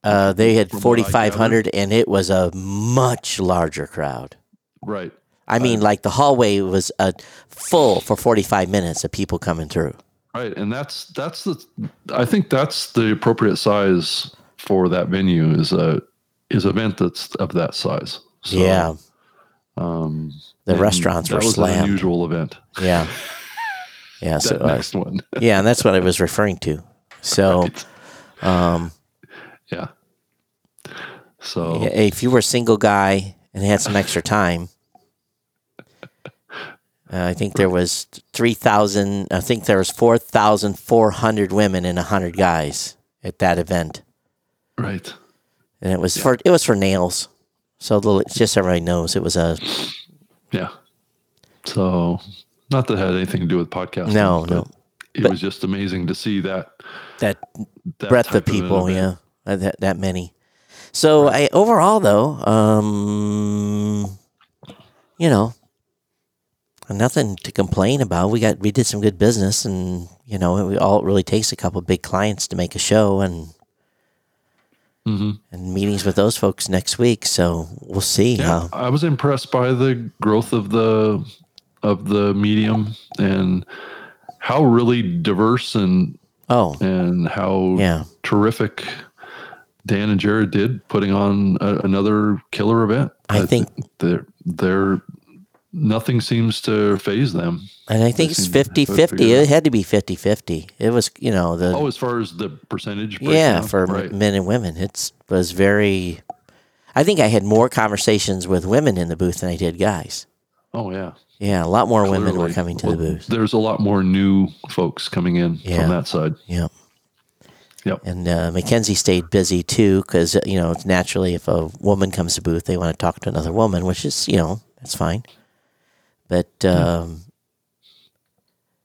Uh, they had From what I forty five hundred, and it was a much larger crowd. Right. I mean, like the hallway was uh, full for forty five minutes of people coming through. Right. And that's, that's the, I think that's the appropriate size for that venue is a, is an event that's of that size. So, yeah, Um, the restaurants that were was an slammed. unusual event. Yeah, <laughs> yeah. So uh, next one. <laughs> yeah, and that's what I was referring to. So, um, yeah. So if you were a single guy and had some extra time, <laughs> uh, I think there was three thousand. I think there was four thousand four hundred women and hundred guys at that event, right. and it was for it was for nails. So the, just so everybody knows, it was a Yeah. So not that it had anything to do with podcasting. no, but no It was just amazing to see that, that that breadth of people. event. yeah, that that many. So I overall though, um, you know, nothing to complain about. We got we did some good business, and you know, we all it really takes a couple big clients to make a show, and Mhm. and meetings with those folks next week. So we'll see Yeah, how. I was impressed by the growth of the of the medium and how really diverse and Oh, and how yeah. terrific Dan and Jared did putting on a, another killer event. I think- they're they're nothing seems to faze them. And I think They it's seem 50 it 50. It had to be 50 50. It was, you know, the. Oh, as far as the percentage, yeah, for right. men and women. It was very. I think I had more conversations with women in the booth than I did guys. Oh yeah, Yeah, a lot more women were coming to Well, the booth. There's a lot more new folks coming in Yeah. from that side. Yeah. Yep. And uh, Mackenzie stayed busy too because, you know, naturally if a woman comes to booth, they want to talk to another woman, which is, you know, that's fine. But, um,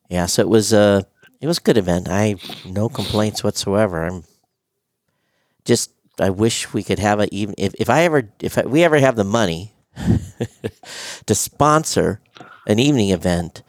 yeah, so it was a, it was a good event. I no complaints whatsoever. I'm just, I wish we could have a even, if, if I ever, if we ever have the money <laughs> to sponsor an evening event,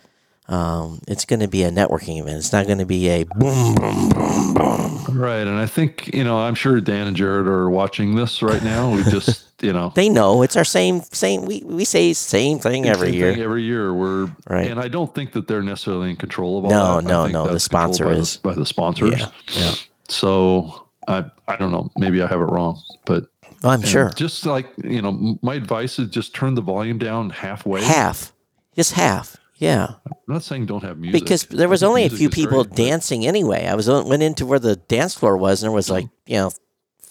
um, it's going to be a networking event. It's not going to be a boom, boom, boom, boom. Right, and I think you know I'm sure Dan and Jared are watching this right now. We just <laughs> you know They know it's our same same. We we say same thing every same year. thing every year. We're Right. and I don't think that they're necessarily in control of all No, that. No, think no, the sponsor by the- is. by the sponsors. Yeah, yeah. So I I don't know. Maybe I have it wrong, but Oh, I'm sure Just like you know, my advice is just turn the volume down halfway. half, just half. Yeah, I'm not saying don't have music because there was only a few people dancing anyway. I was on- went into where the dance floor was, and there was like you know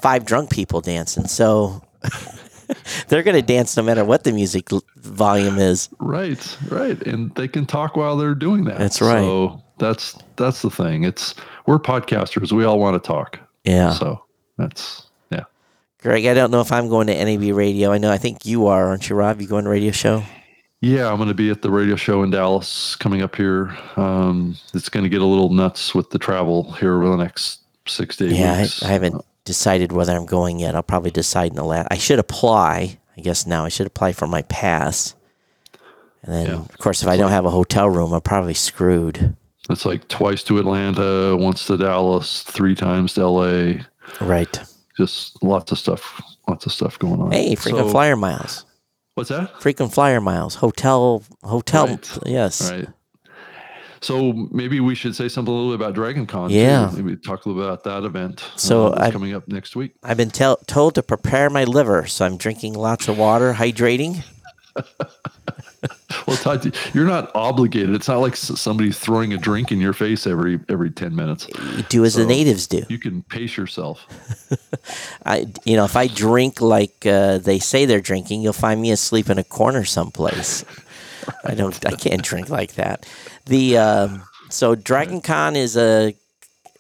five drunk people dancing. So <laughs> they're gonna dance no matter what the music volume is. Right, right, and they can talk while they're doing that. That's right. So that's that's the thing. It's we're podcasters. We all want to talk. Yeah, So that's yeah. Greg. I don't know if I'm going to NAB Radio. I know. I think you are, aren't you, Rob? You going to radio show? Yeah, I'm going to be at the radio show in Dallas coming up here. Um, it's going to get a little nuts with the travel here over the next six to eight Yeah, I, weeks. I haven't decided whether I'm going yet. I'll probably decide in the last. I should apply. I guess now I should apply for my pass. And then, Yeah. of course, if I don't have a hotel room, I'm probably screwed. It's like twice to Atlanta, once to Dallas, three times to LA. Right. Just lots of stuff. Lots of stuff going on. Hey, frequent So- flyer miles. What's that? Frequent flyer miles. Hotel. Hotel. Right. Yes. Right. So maybe we should say something a little bit about Dragon Con. too. Yeah. Maybe talk a little bit about that event. So uh, coming up next week. I've been tell, told to prepare my liver, so I'm drinking lots of water, hydrating. <laughs> <laughs> Well, Todd, you're not obligated. It's not like somebody throwing a drink in your face every every ten minutes. You do as the natives do. You can pace yourself. <laughs> I, you know, if I drink like uh, they say they're drinking, you'll find me asleep in a corner someplace. <laughs> I don't, I can't drink like that. The um, so Dragon Con is a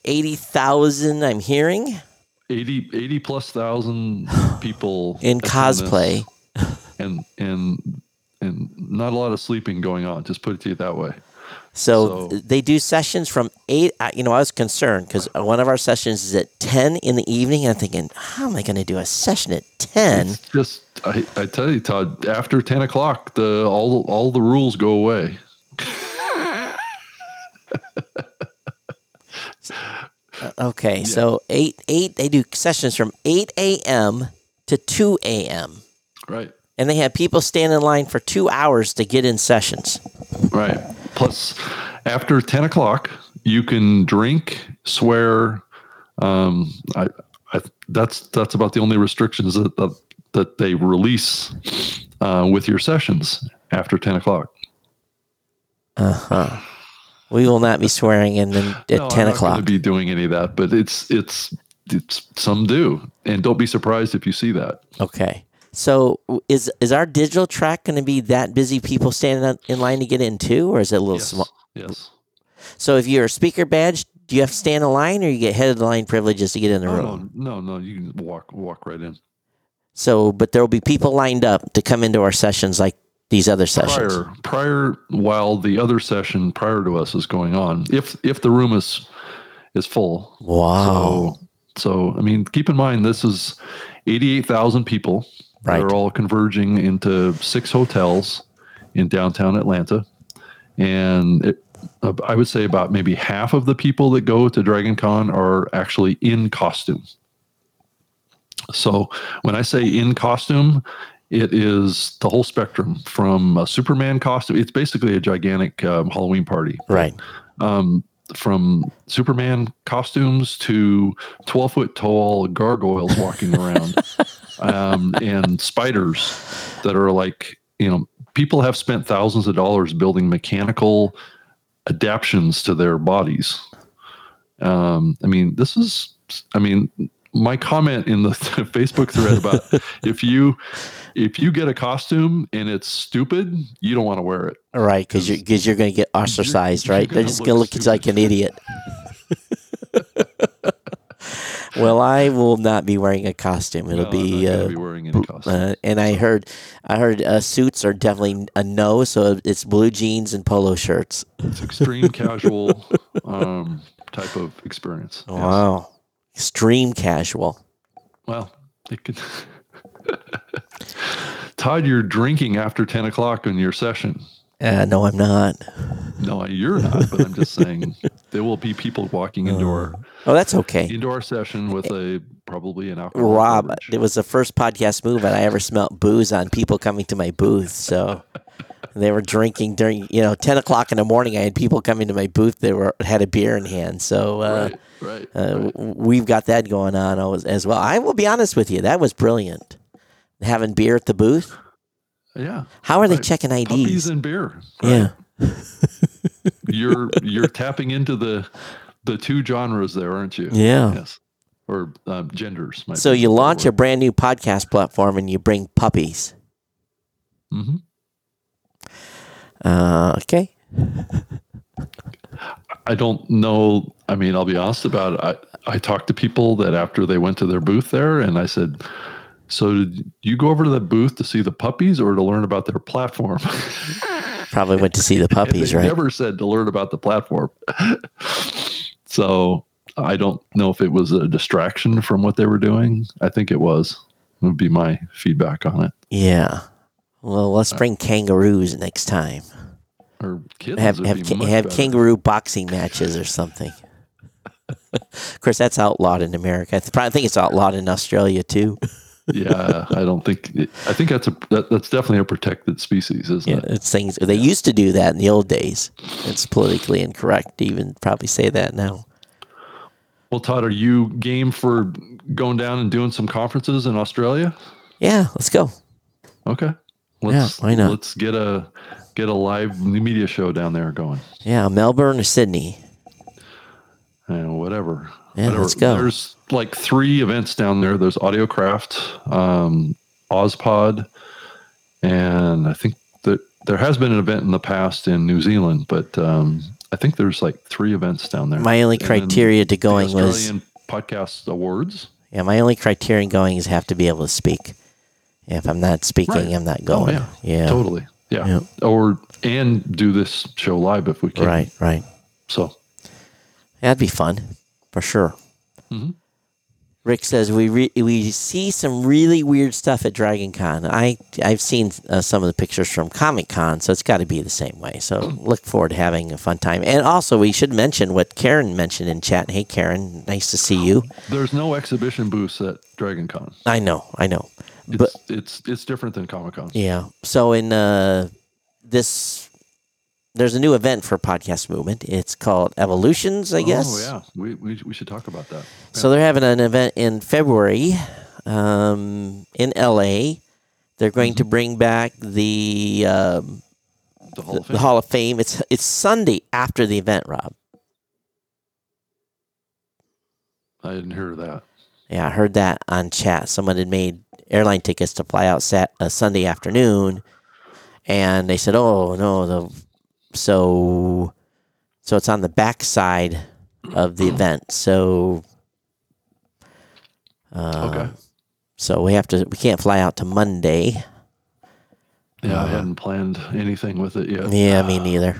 eighty thousand. I'm hearing 80, 80 plus thousand <gasps> people in cosplay. and and and not a lot of sleeping going on. Just put it to you that way. So, So- they do sessions from eight. uh, You know, I was concerned because one of our sessions is at ten in the evening, and I'm thinking, how am I going to do a session at ten? Just I, I tell you, Todd. After ten o'clock, the all all the rules go away. <laughs> Okay, so eight eight they do sessions from eight a.m. to two a.m. Right. And they have people stand in line for two hours to get in sessions. Right. Plus, after ten o'clock, you can drink, swear. Um, I, I that's that's about the only restrictions that that, that they release uh, with your sessions after ten o'clock. Uh huh. We will not be swearing in then at No, ten I'm not o'clock. going to be doing any of that, but it's it's it's some do, and don't be surprised if you see that. okay. So is is our digital track going to be that busy? People standing in line to get in too, or is it a little Yes. small? Yes. So if you're a speaker badge, do you have to stand in line, or you get head of the line privileges to get in the room? no, no, no. You can walk walk right in. So, but there will be people lined up to come into our sessions like these other sessions. prior prior while the other session prior to us is going on if if the room is is full Wow. so so i mean keep in mind this is 88,000 people Right. they're all converging into six hotels in downtown atlanta and it, uh, i would say about maybe half of the people that go to dragon con are actually in costume So when I say in costume, it is the whole spectrum from a Superman costume. It's basically a gigantic um, Halloween party. Right. Um, from Superman costumes to 12 foot tall gargoyles walking around <laughs> um, and spiders that are like, you know, people have spent thousands of dollars building mechanical adaptations to their bodies. Um, I mean, this is, I mean, my comment in the <laughs> Facebook thread about if you if you get a costume and it's stupid, you don't want to wear it. Right, because you're because you're going to get ostracized, right? They're just going to look look like an idiot. Well, I will not be wearing a costume. It'll No, be, uh, be wearing any costume. uh, and I heard, I heard uh, suits are definitely a no. So it's blue jeans and polo shirts. it's extreme casual um, type of experience. Yes. Wow, extreme casual. Well, it could. <laughs> Todd, you're drinking after 10 o'clock in your session. Uh, no, I'm not. No, you're not, but I'm just saying <laughs> there will be people walking into our Oh, that's okay. into our session with a probably an alcohol. Rob, beverage. it was the first podcast movement I ever smelt booze on people coming to my booth. So <laughs> they were drinking during, you know, 10 o'clock in the morning. I had people coming to my booth. They were had a beer in hand. So uh, right, right. uh, right. we've got that going on as well. I will be honest with you. That was brilliant. Having beer at the booth. Yeah. How are they Right. checking Puppies IDs? and beer. Yeah. <laughs> You're you're tapping into the the two genres there, aren't you? Yeah. Yes. Or um, genders. might So you launch a brand new podcast platform and you bring puppies. Mhm. Uh, okay. <laughs> I don't know. I mean, I'll be honest about it. I, I talked to people that after they went to their booth there, and I said, So did you go over to the booth to see the puppies or to learn about their platform? <laughs> Probably went to see the <laughs> puppies, they right? never said to learn about the platform. <laughs> so I don't know if it was a distraction from what they were doing. I think it was, would be my feedback on it. Yeah. Well, let's Uh, bring kangaroos next time. Or kids Have have, be ca- have better. kangaroo boxing matches or something. of course, that's outlawed in America. I th- probably think it's outlawed in Australia too. Yeah, I don't think. I think that's a that, that's definitely a protected species, isn't Yeah, it? it's things they used to do that in the old days. It's politically incorrect to even probably say that now. Well, Todd, are you game for going down and doing some conferences in Australia? Yeah, let's go. Okay, let's why not? let's get a get a live media show down there going. Yeah, Melbourne or Sydney. and whatever. Yeah, whatever. let's go. There's like three events down there. There's Audiocraft, um, Ozpod, and I think that there has been an event in the past in New Zealand, but um, I think there's like three events down there. My only And criteria to the going was Australian Podcast Awards. yeah. My only criterion going is have to be able to speak. If I'm not speaking, Right. I'm not Oh, going. yeah. yeah. Totally. Yeah. Yeah. Or and do this show live if we can. Right. Right. So That'd be fun, for sure. Mhm. Rick says we re- we see some really weird stuff at Dragon Con. I I've seen uh, some of the pictures from Comic Con, so it's got to be the same way. So look forward to having a fun time. And also, we should mention what Karen mentioned in chat. Hey, Karen, nice to see you. there's no exhibition booths at Dragon Con. I know, I know, It's but it's it's different than Comic Con. yeah. So in uh, this, there's a new event for Podcast Movement. It's called Evolutions, I guess. Oh yeah, we, we we should talk about that. So they're having an event in February um, in LA. They're going to bring back the, um, The Hall of the Fame. Hall of Fame. It's it's Sunday after the event, Rob. I didn't hear that. Yeah, I heard that on chat. Someone had made airline tickets to fly out sat uh, Sunday afternoon, and they said, "Oh no, the so so it's on the back side of the <clears throat> event." So uh, Okay. So we have to. We can't fly out to Monday. Yeah, I Uh, hadn't planned anything with it yet. Yeah, me neither.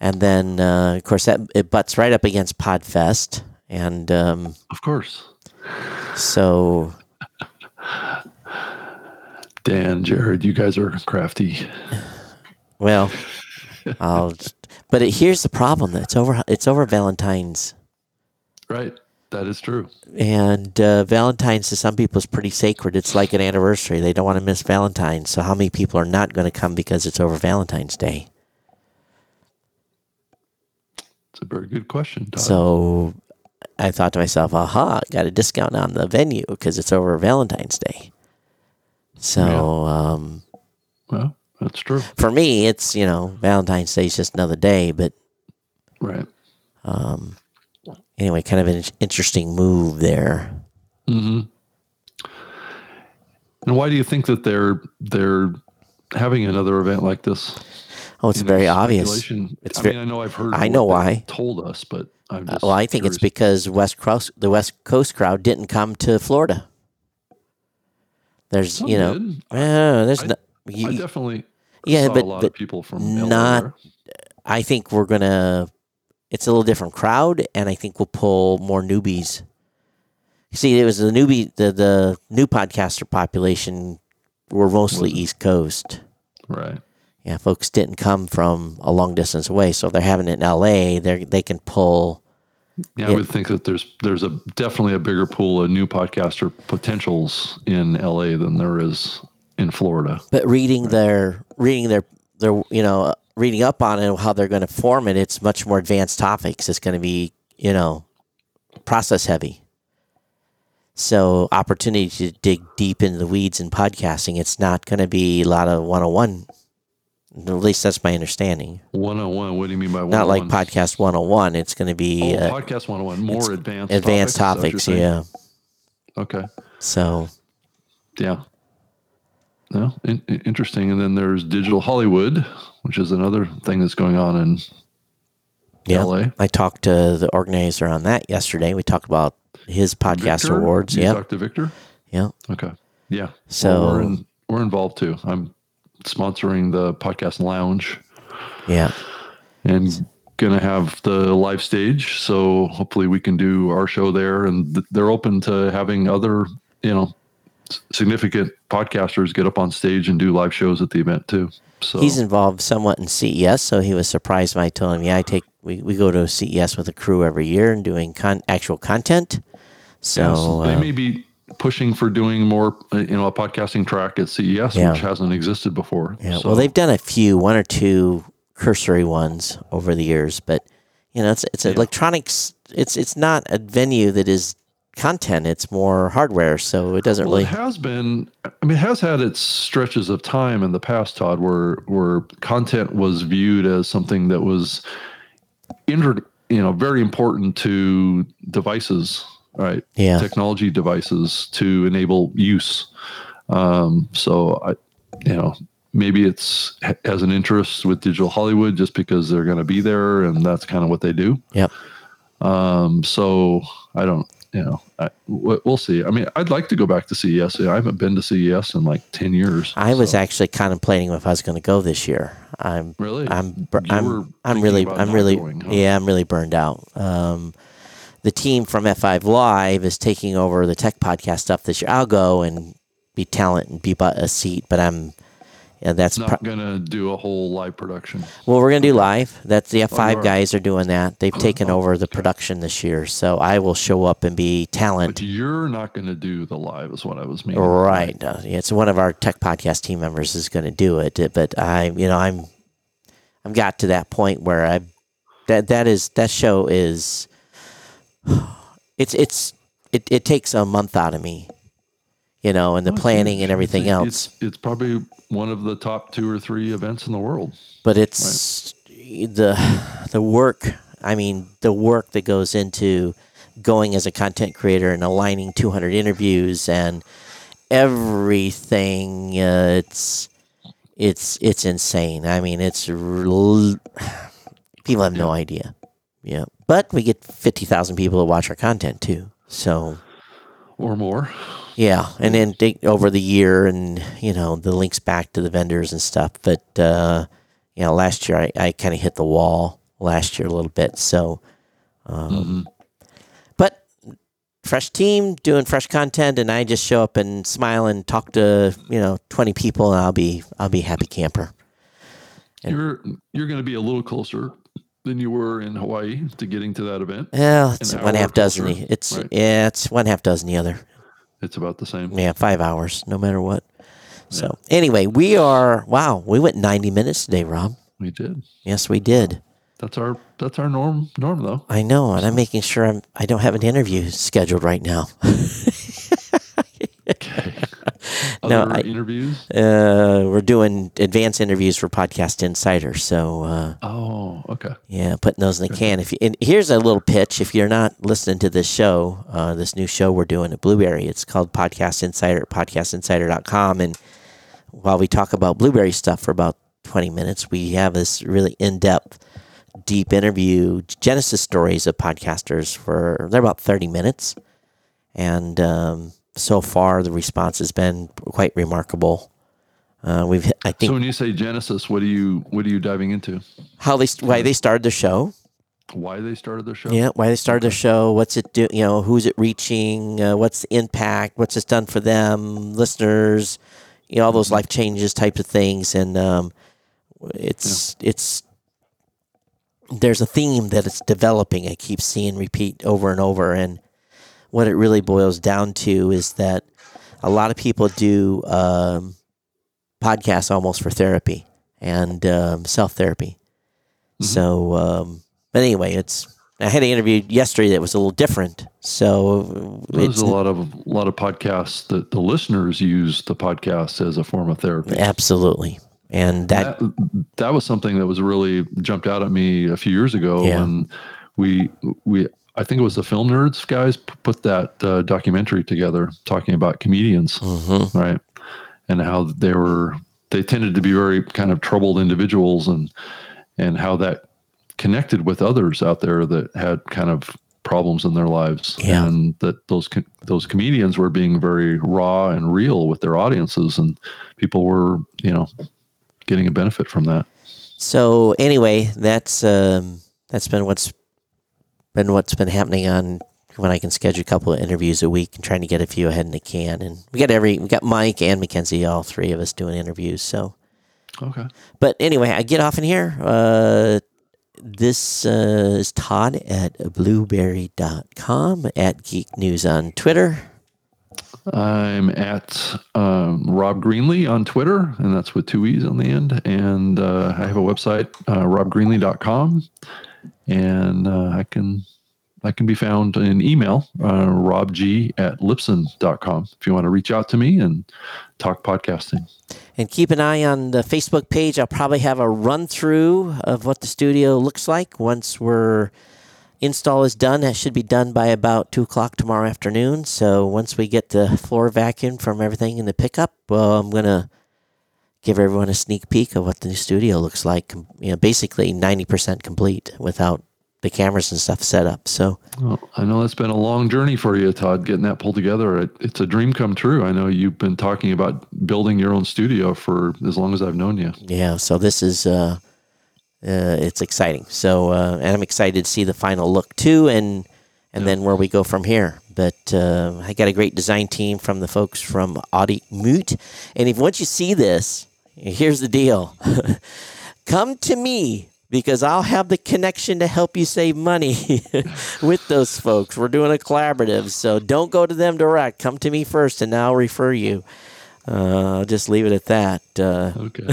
And then, uh, of course, that it butts right up against Podfest, and um, Of course. so Dan, Jared, you guys are crafty. well, I'll. <laughs> Just, but it, here's the problem: it's over. It's over Valentine's. Right. That is true. And uh, Valentine's to some people is pretty sacred. It's like an anniversary. They don't want to miss Valentine's. So how many people are not going to come because it's over Valentine's Day? It's a very good question. Todd. So I thought to myself, aha, got a discount on the venue because it's over Valentine's Day. So um, well, that's true. for me, it's, you know, Valentine's Day is just another day. But Right. um, anyway, kind of an interesting move there. hmm And why do you think that they're they're having another event like this? Oh, it's You know, very obvious. It's I ve- mean, I know I've heard. I know why. Told us, but I'm Uh, well, I think it's because West Coast, the West Coast crowd didn't come to Florida. There's, Some you know, uh, there's I- no, I definitely yeah, but, a lot but of people from not-. I think we're gonna. It's a little different crowd, and I think we'll pull more newbies. See, it was the newbie, the the new podcaster population were mostly East Coast. right. Yeah, folks didn't come from a long distance away, so if they're having it in L.A. They they can pull. Yeah, I would think that there's there's a definitely a bigger pool of new podcaster potentials in LA than there is in Florida. But reading their reading their their you know reading up on it how they're going to form it, it's much more advanced topics. It's going to be you know process heavy. So opportunity to dig deep into the weeds in podcasting. It's not going to be a lot of one on one. At least that's my understanding. 101, what do you mean by 101? Not like podcast one on one. It's going to be Oh, uh, podcast 101, more advanced advanced topics. is that what topics. Yeah. Okay. So Yeah. No, in, in- interesting. And then there's Digital Hollywood, which is another thing that's going on in yeah. LA. I talked to the organizer on that yesterday. We talked about his podcast Victor? awards. Yeah. talked to Victor? Yeah. Okay. Yeah. So Well, we're, in, we're involved too. I'm sponsoring the podcast lounge yeah. and gonna have the live stage. So hopefully we can do our show there. And th- they're open to having other, you know, significant podcasters get up on stage and do live shows at the event too. So He's involved somewhat in CES, so he was surprised when I told him, "Yeah, I take we, we go to CES with a crew every year and doing con- actual content." So Yes, they uh, may be pushing for doing more, uh, you know, a podcasting track at CES, Yeah. which hasn't existed before. yeah, So, well, they've done a few, one or two cursory ones over the years, but you know, it's it's Yeah. electronics. It's it's not a venue that is content; it's more hardware, so it doesn't well, really. it has been. I mean, it has had its stretches of time in the past, Todd, where where content was viewed as something that was, inter, you know, very important to devices, right? Yeah. technology devices to enable use. Um, so I, you know, maybe it's has an interest with Digital Hollywood just because they're going to be there and that's kind of what they do. Yep. Um, so I don't, you know, I, we- we'll see. I mean, I'd like to go back to CES. I haven't been to CES in like ten years. I was actually contemplating if I was going to go this year. I'm really. I'm bur- You were I'm I'm really I'm really going, huh? yeah I'm really burned out. Um, the team from F5 Live is taking over the tech podcast stuff this year. I'll go and be talent and be a seat, but I'm yeah, that's not pro- gonna do a whole live production. well we're gonna do live. That's the F5 guys are doing that. They've uh-huh. taken Oh, over the production this year, so I will show up and be talent. But you're not gonna do the live, is what I was meaning. Right. Yeah, it's one of our tech podcast team members is going to do it, but I, you know, I'm, I've got to that point where I, that that is that show is, it's it's it, it takes a month out of me, you know, and the planning and everything else. It's, it's probably one of the top two or three events in the world. but it's the the work. I mean, the work that goes into going as a content creator and aligning 200 interviews and everything. Uh, it's it's it's insane. I mean, it's people have no idea. Yeah, but we get 50,000 people to watch our content too. So or more. Yeah, and then they, over the year, and you know the links back to the vendors and stuff. But uh, you know, last year I, I kind of hit the wall last year a little bit. So, um, but fresh team doing fresh content, and I just show up and smile and talk to you know twenty people, and I'll be I'll be happy camper. And- You're you're going to be a little closer than you were in Hawaii to getting to that event. Well, it's one half dozen. closer, It's right. yeah, it's one half dozen the other. It's about the same. Yeah, five hours, no matter what. So anyway, we are wow. We went ninety minutes today, Rob. We did. Yes, we did. That's our that's our norm norm though. I know, and I'm making sure I'm. I don't have an interview scheduled right now. <laughs> No, Other I- interviews. Uh, we're doing advanced interviews for Podcast Insider, so uh, Oh, okay. yeah, putting those in the can. If you, and here's a little pitch: if you're not listening to this show, uh, this new show we're doing at Blubrry, it's called Podcast Insider at podcastinsider.com. And while we talk about Blubrry stuff for about 20 minutes, we have this really in-depth, deep interview Genesis stories of podcasters for they're about 30 minutes, and um, so far the response has been quite remarkable. Uh, we've, I think, So when you say Genesis, what do you what are you diving into? how they why they started the show. Why they started their show? Yeah, why they started the show. What's it do? You know, who's it reaching? Uh, what's the impact? What's it's done for them, listeners? You know, all those life changes types of things, and um, it's it's there's a theme that it's developing. I keep seeing repeat over and over, and what it really boils down to is that a lot of people do um, podcasts almost for therapy and um, self therapy. So, um, but anyway, it's I had an interview yesterday that was a little different. So There's a lot of a lot of podcasts that the listeners use the podcast as a form of therapy. absolutely, and that that, that was something that was really jumped out at me a few years ago Yeah. when we we I think it was the film nerds guys put that uh, documentary together talking about comedians, Mhm. right? And how they were they tended to be very kind of troubled individuals and and how that connected with others out there that had kind of problems in their lives Yeah. and that those those comedians were being very raw and real with their audiences and people were you know getting a benefit from that So anyway, that's um, that's been what's been what's been happening on when I can schedule a couple of interviews a week and trying to get a few ahead in the can. And we got every we got Mike and Mackenzie, all three of us doing interviews. So, okay but anyway, I get off in here. Uh, this uh, is Todd at blubrry.com at Geek News on Twitter. i'm at um, rob greenlee on twitter and that's with two e's on the end and uh, i have a website uh, robgreenlee.com and uh, i can I can be found in email, uh, robg at libsyn.com if you want to reach out to me and talk podcasting. And keep an eye on the Facebook page. I'll probably have a run through of what the studio looks like once we're install is done. That should be done by about two o'clock tomorrow afternoon. So once we get the floor vacuum from everything in the pickup, well, I'm gonna give everyone a sneak peek of what the new studio looks like. You know, basically ninety percent complete without the cameras and stuff set up. So Well, I know that's been a long journey for you, Todd, getting that pulled together. It, it's a dream come true. I know you've been talking about building your own studio for as long as I've known you. yeah, so this is uh, uh, it's exciting. So uh, and I'm excited to see the final look too, and and then where we go from here. But uh, I got a great design team from the folks from Audimute, and if once you see this, here's the deal: <laughs> come to me. Because I'll have the connection to help you save money <laughs> with those folks. We're doing a collaborative, so don't go to them direct. Come to me first, and I'll refer you. Uh, I'll just leave it at that. Uh, Okay. <laughs>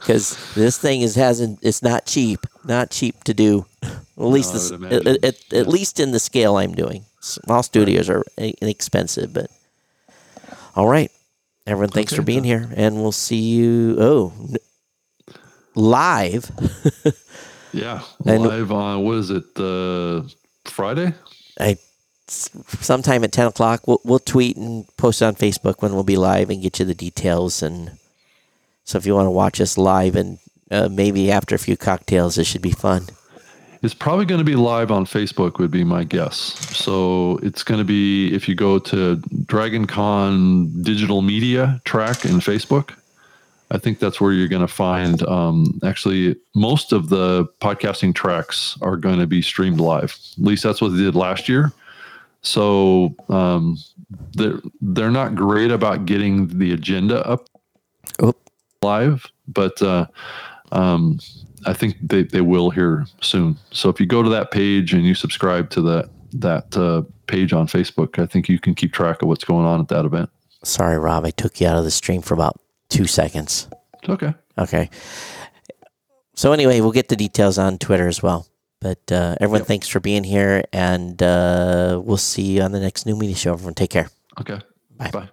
because this thing is hasn't it's not cheap not cheap to do at least No, would at, at, at least in the scale i'm doing small studios are inexpensive but all right everyone thanks Okay, for being here and we'll see you oh n- live <laughs> yeah. And- Live on, what is it, uh, Friday? I sometime at 10 o'clock we'll, we'll tweet and post it on facebook when we'll be live and get you the details and so if you want to watch us live and uh, maybe after a few cocktails it should be fun It's probably going to be live on Facebook, would be my guess. So it's going to be if you go to Dragon Con digital media track in Facebook. I think that's where you're going to find. Um, actually, most of the podcasting tracks are going to be streamed live. At least that's what they did last year. So um, they're they're not great about getting the agenda up Oop. live, but uh, um, I think they, they will here soon. So if you go to that page and you subscribe to that that uh, page on Facebook, I think you can keep track of what's going on at that event. Sorry, Rob, I took you out of the stream for about two seconds. It's okay. Okay. So anyway, we'll get the details on Twitter as well. But uh, everyone, Yep. thanks for being here, and uh, we'll see you on the next new media show. Everyone, take care. Okay. Bye. Bye.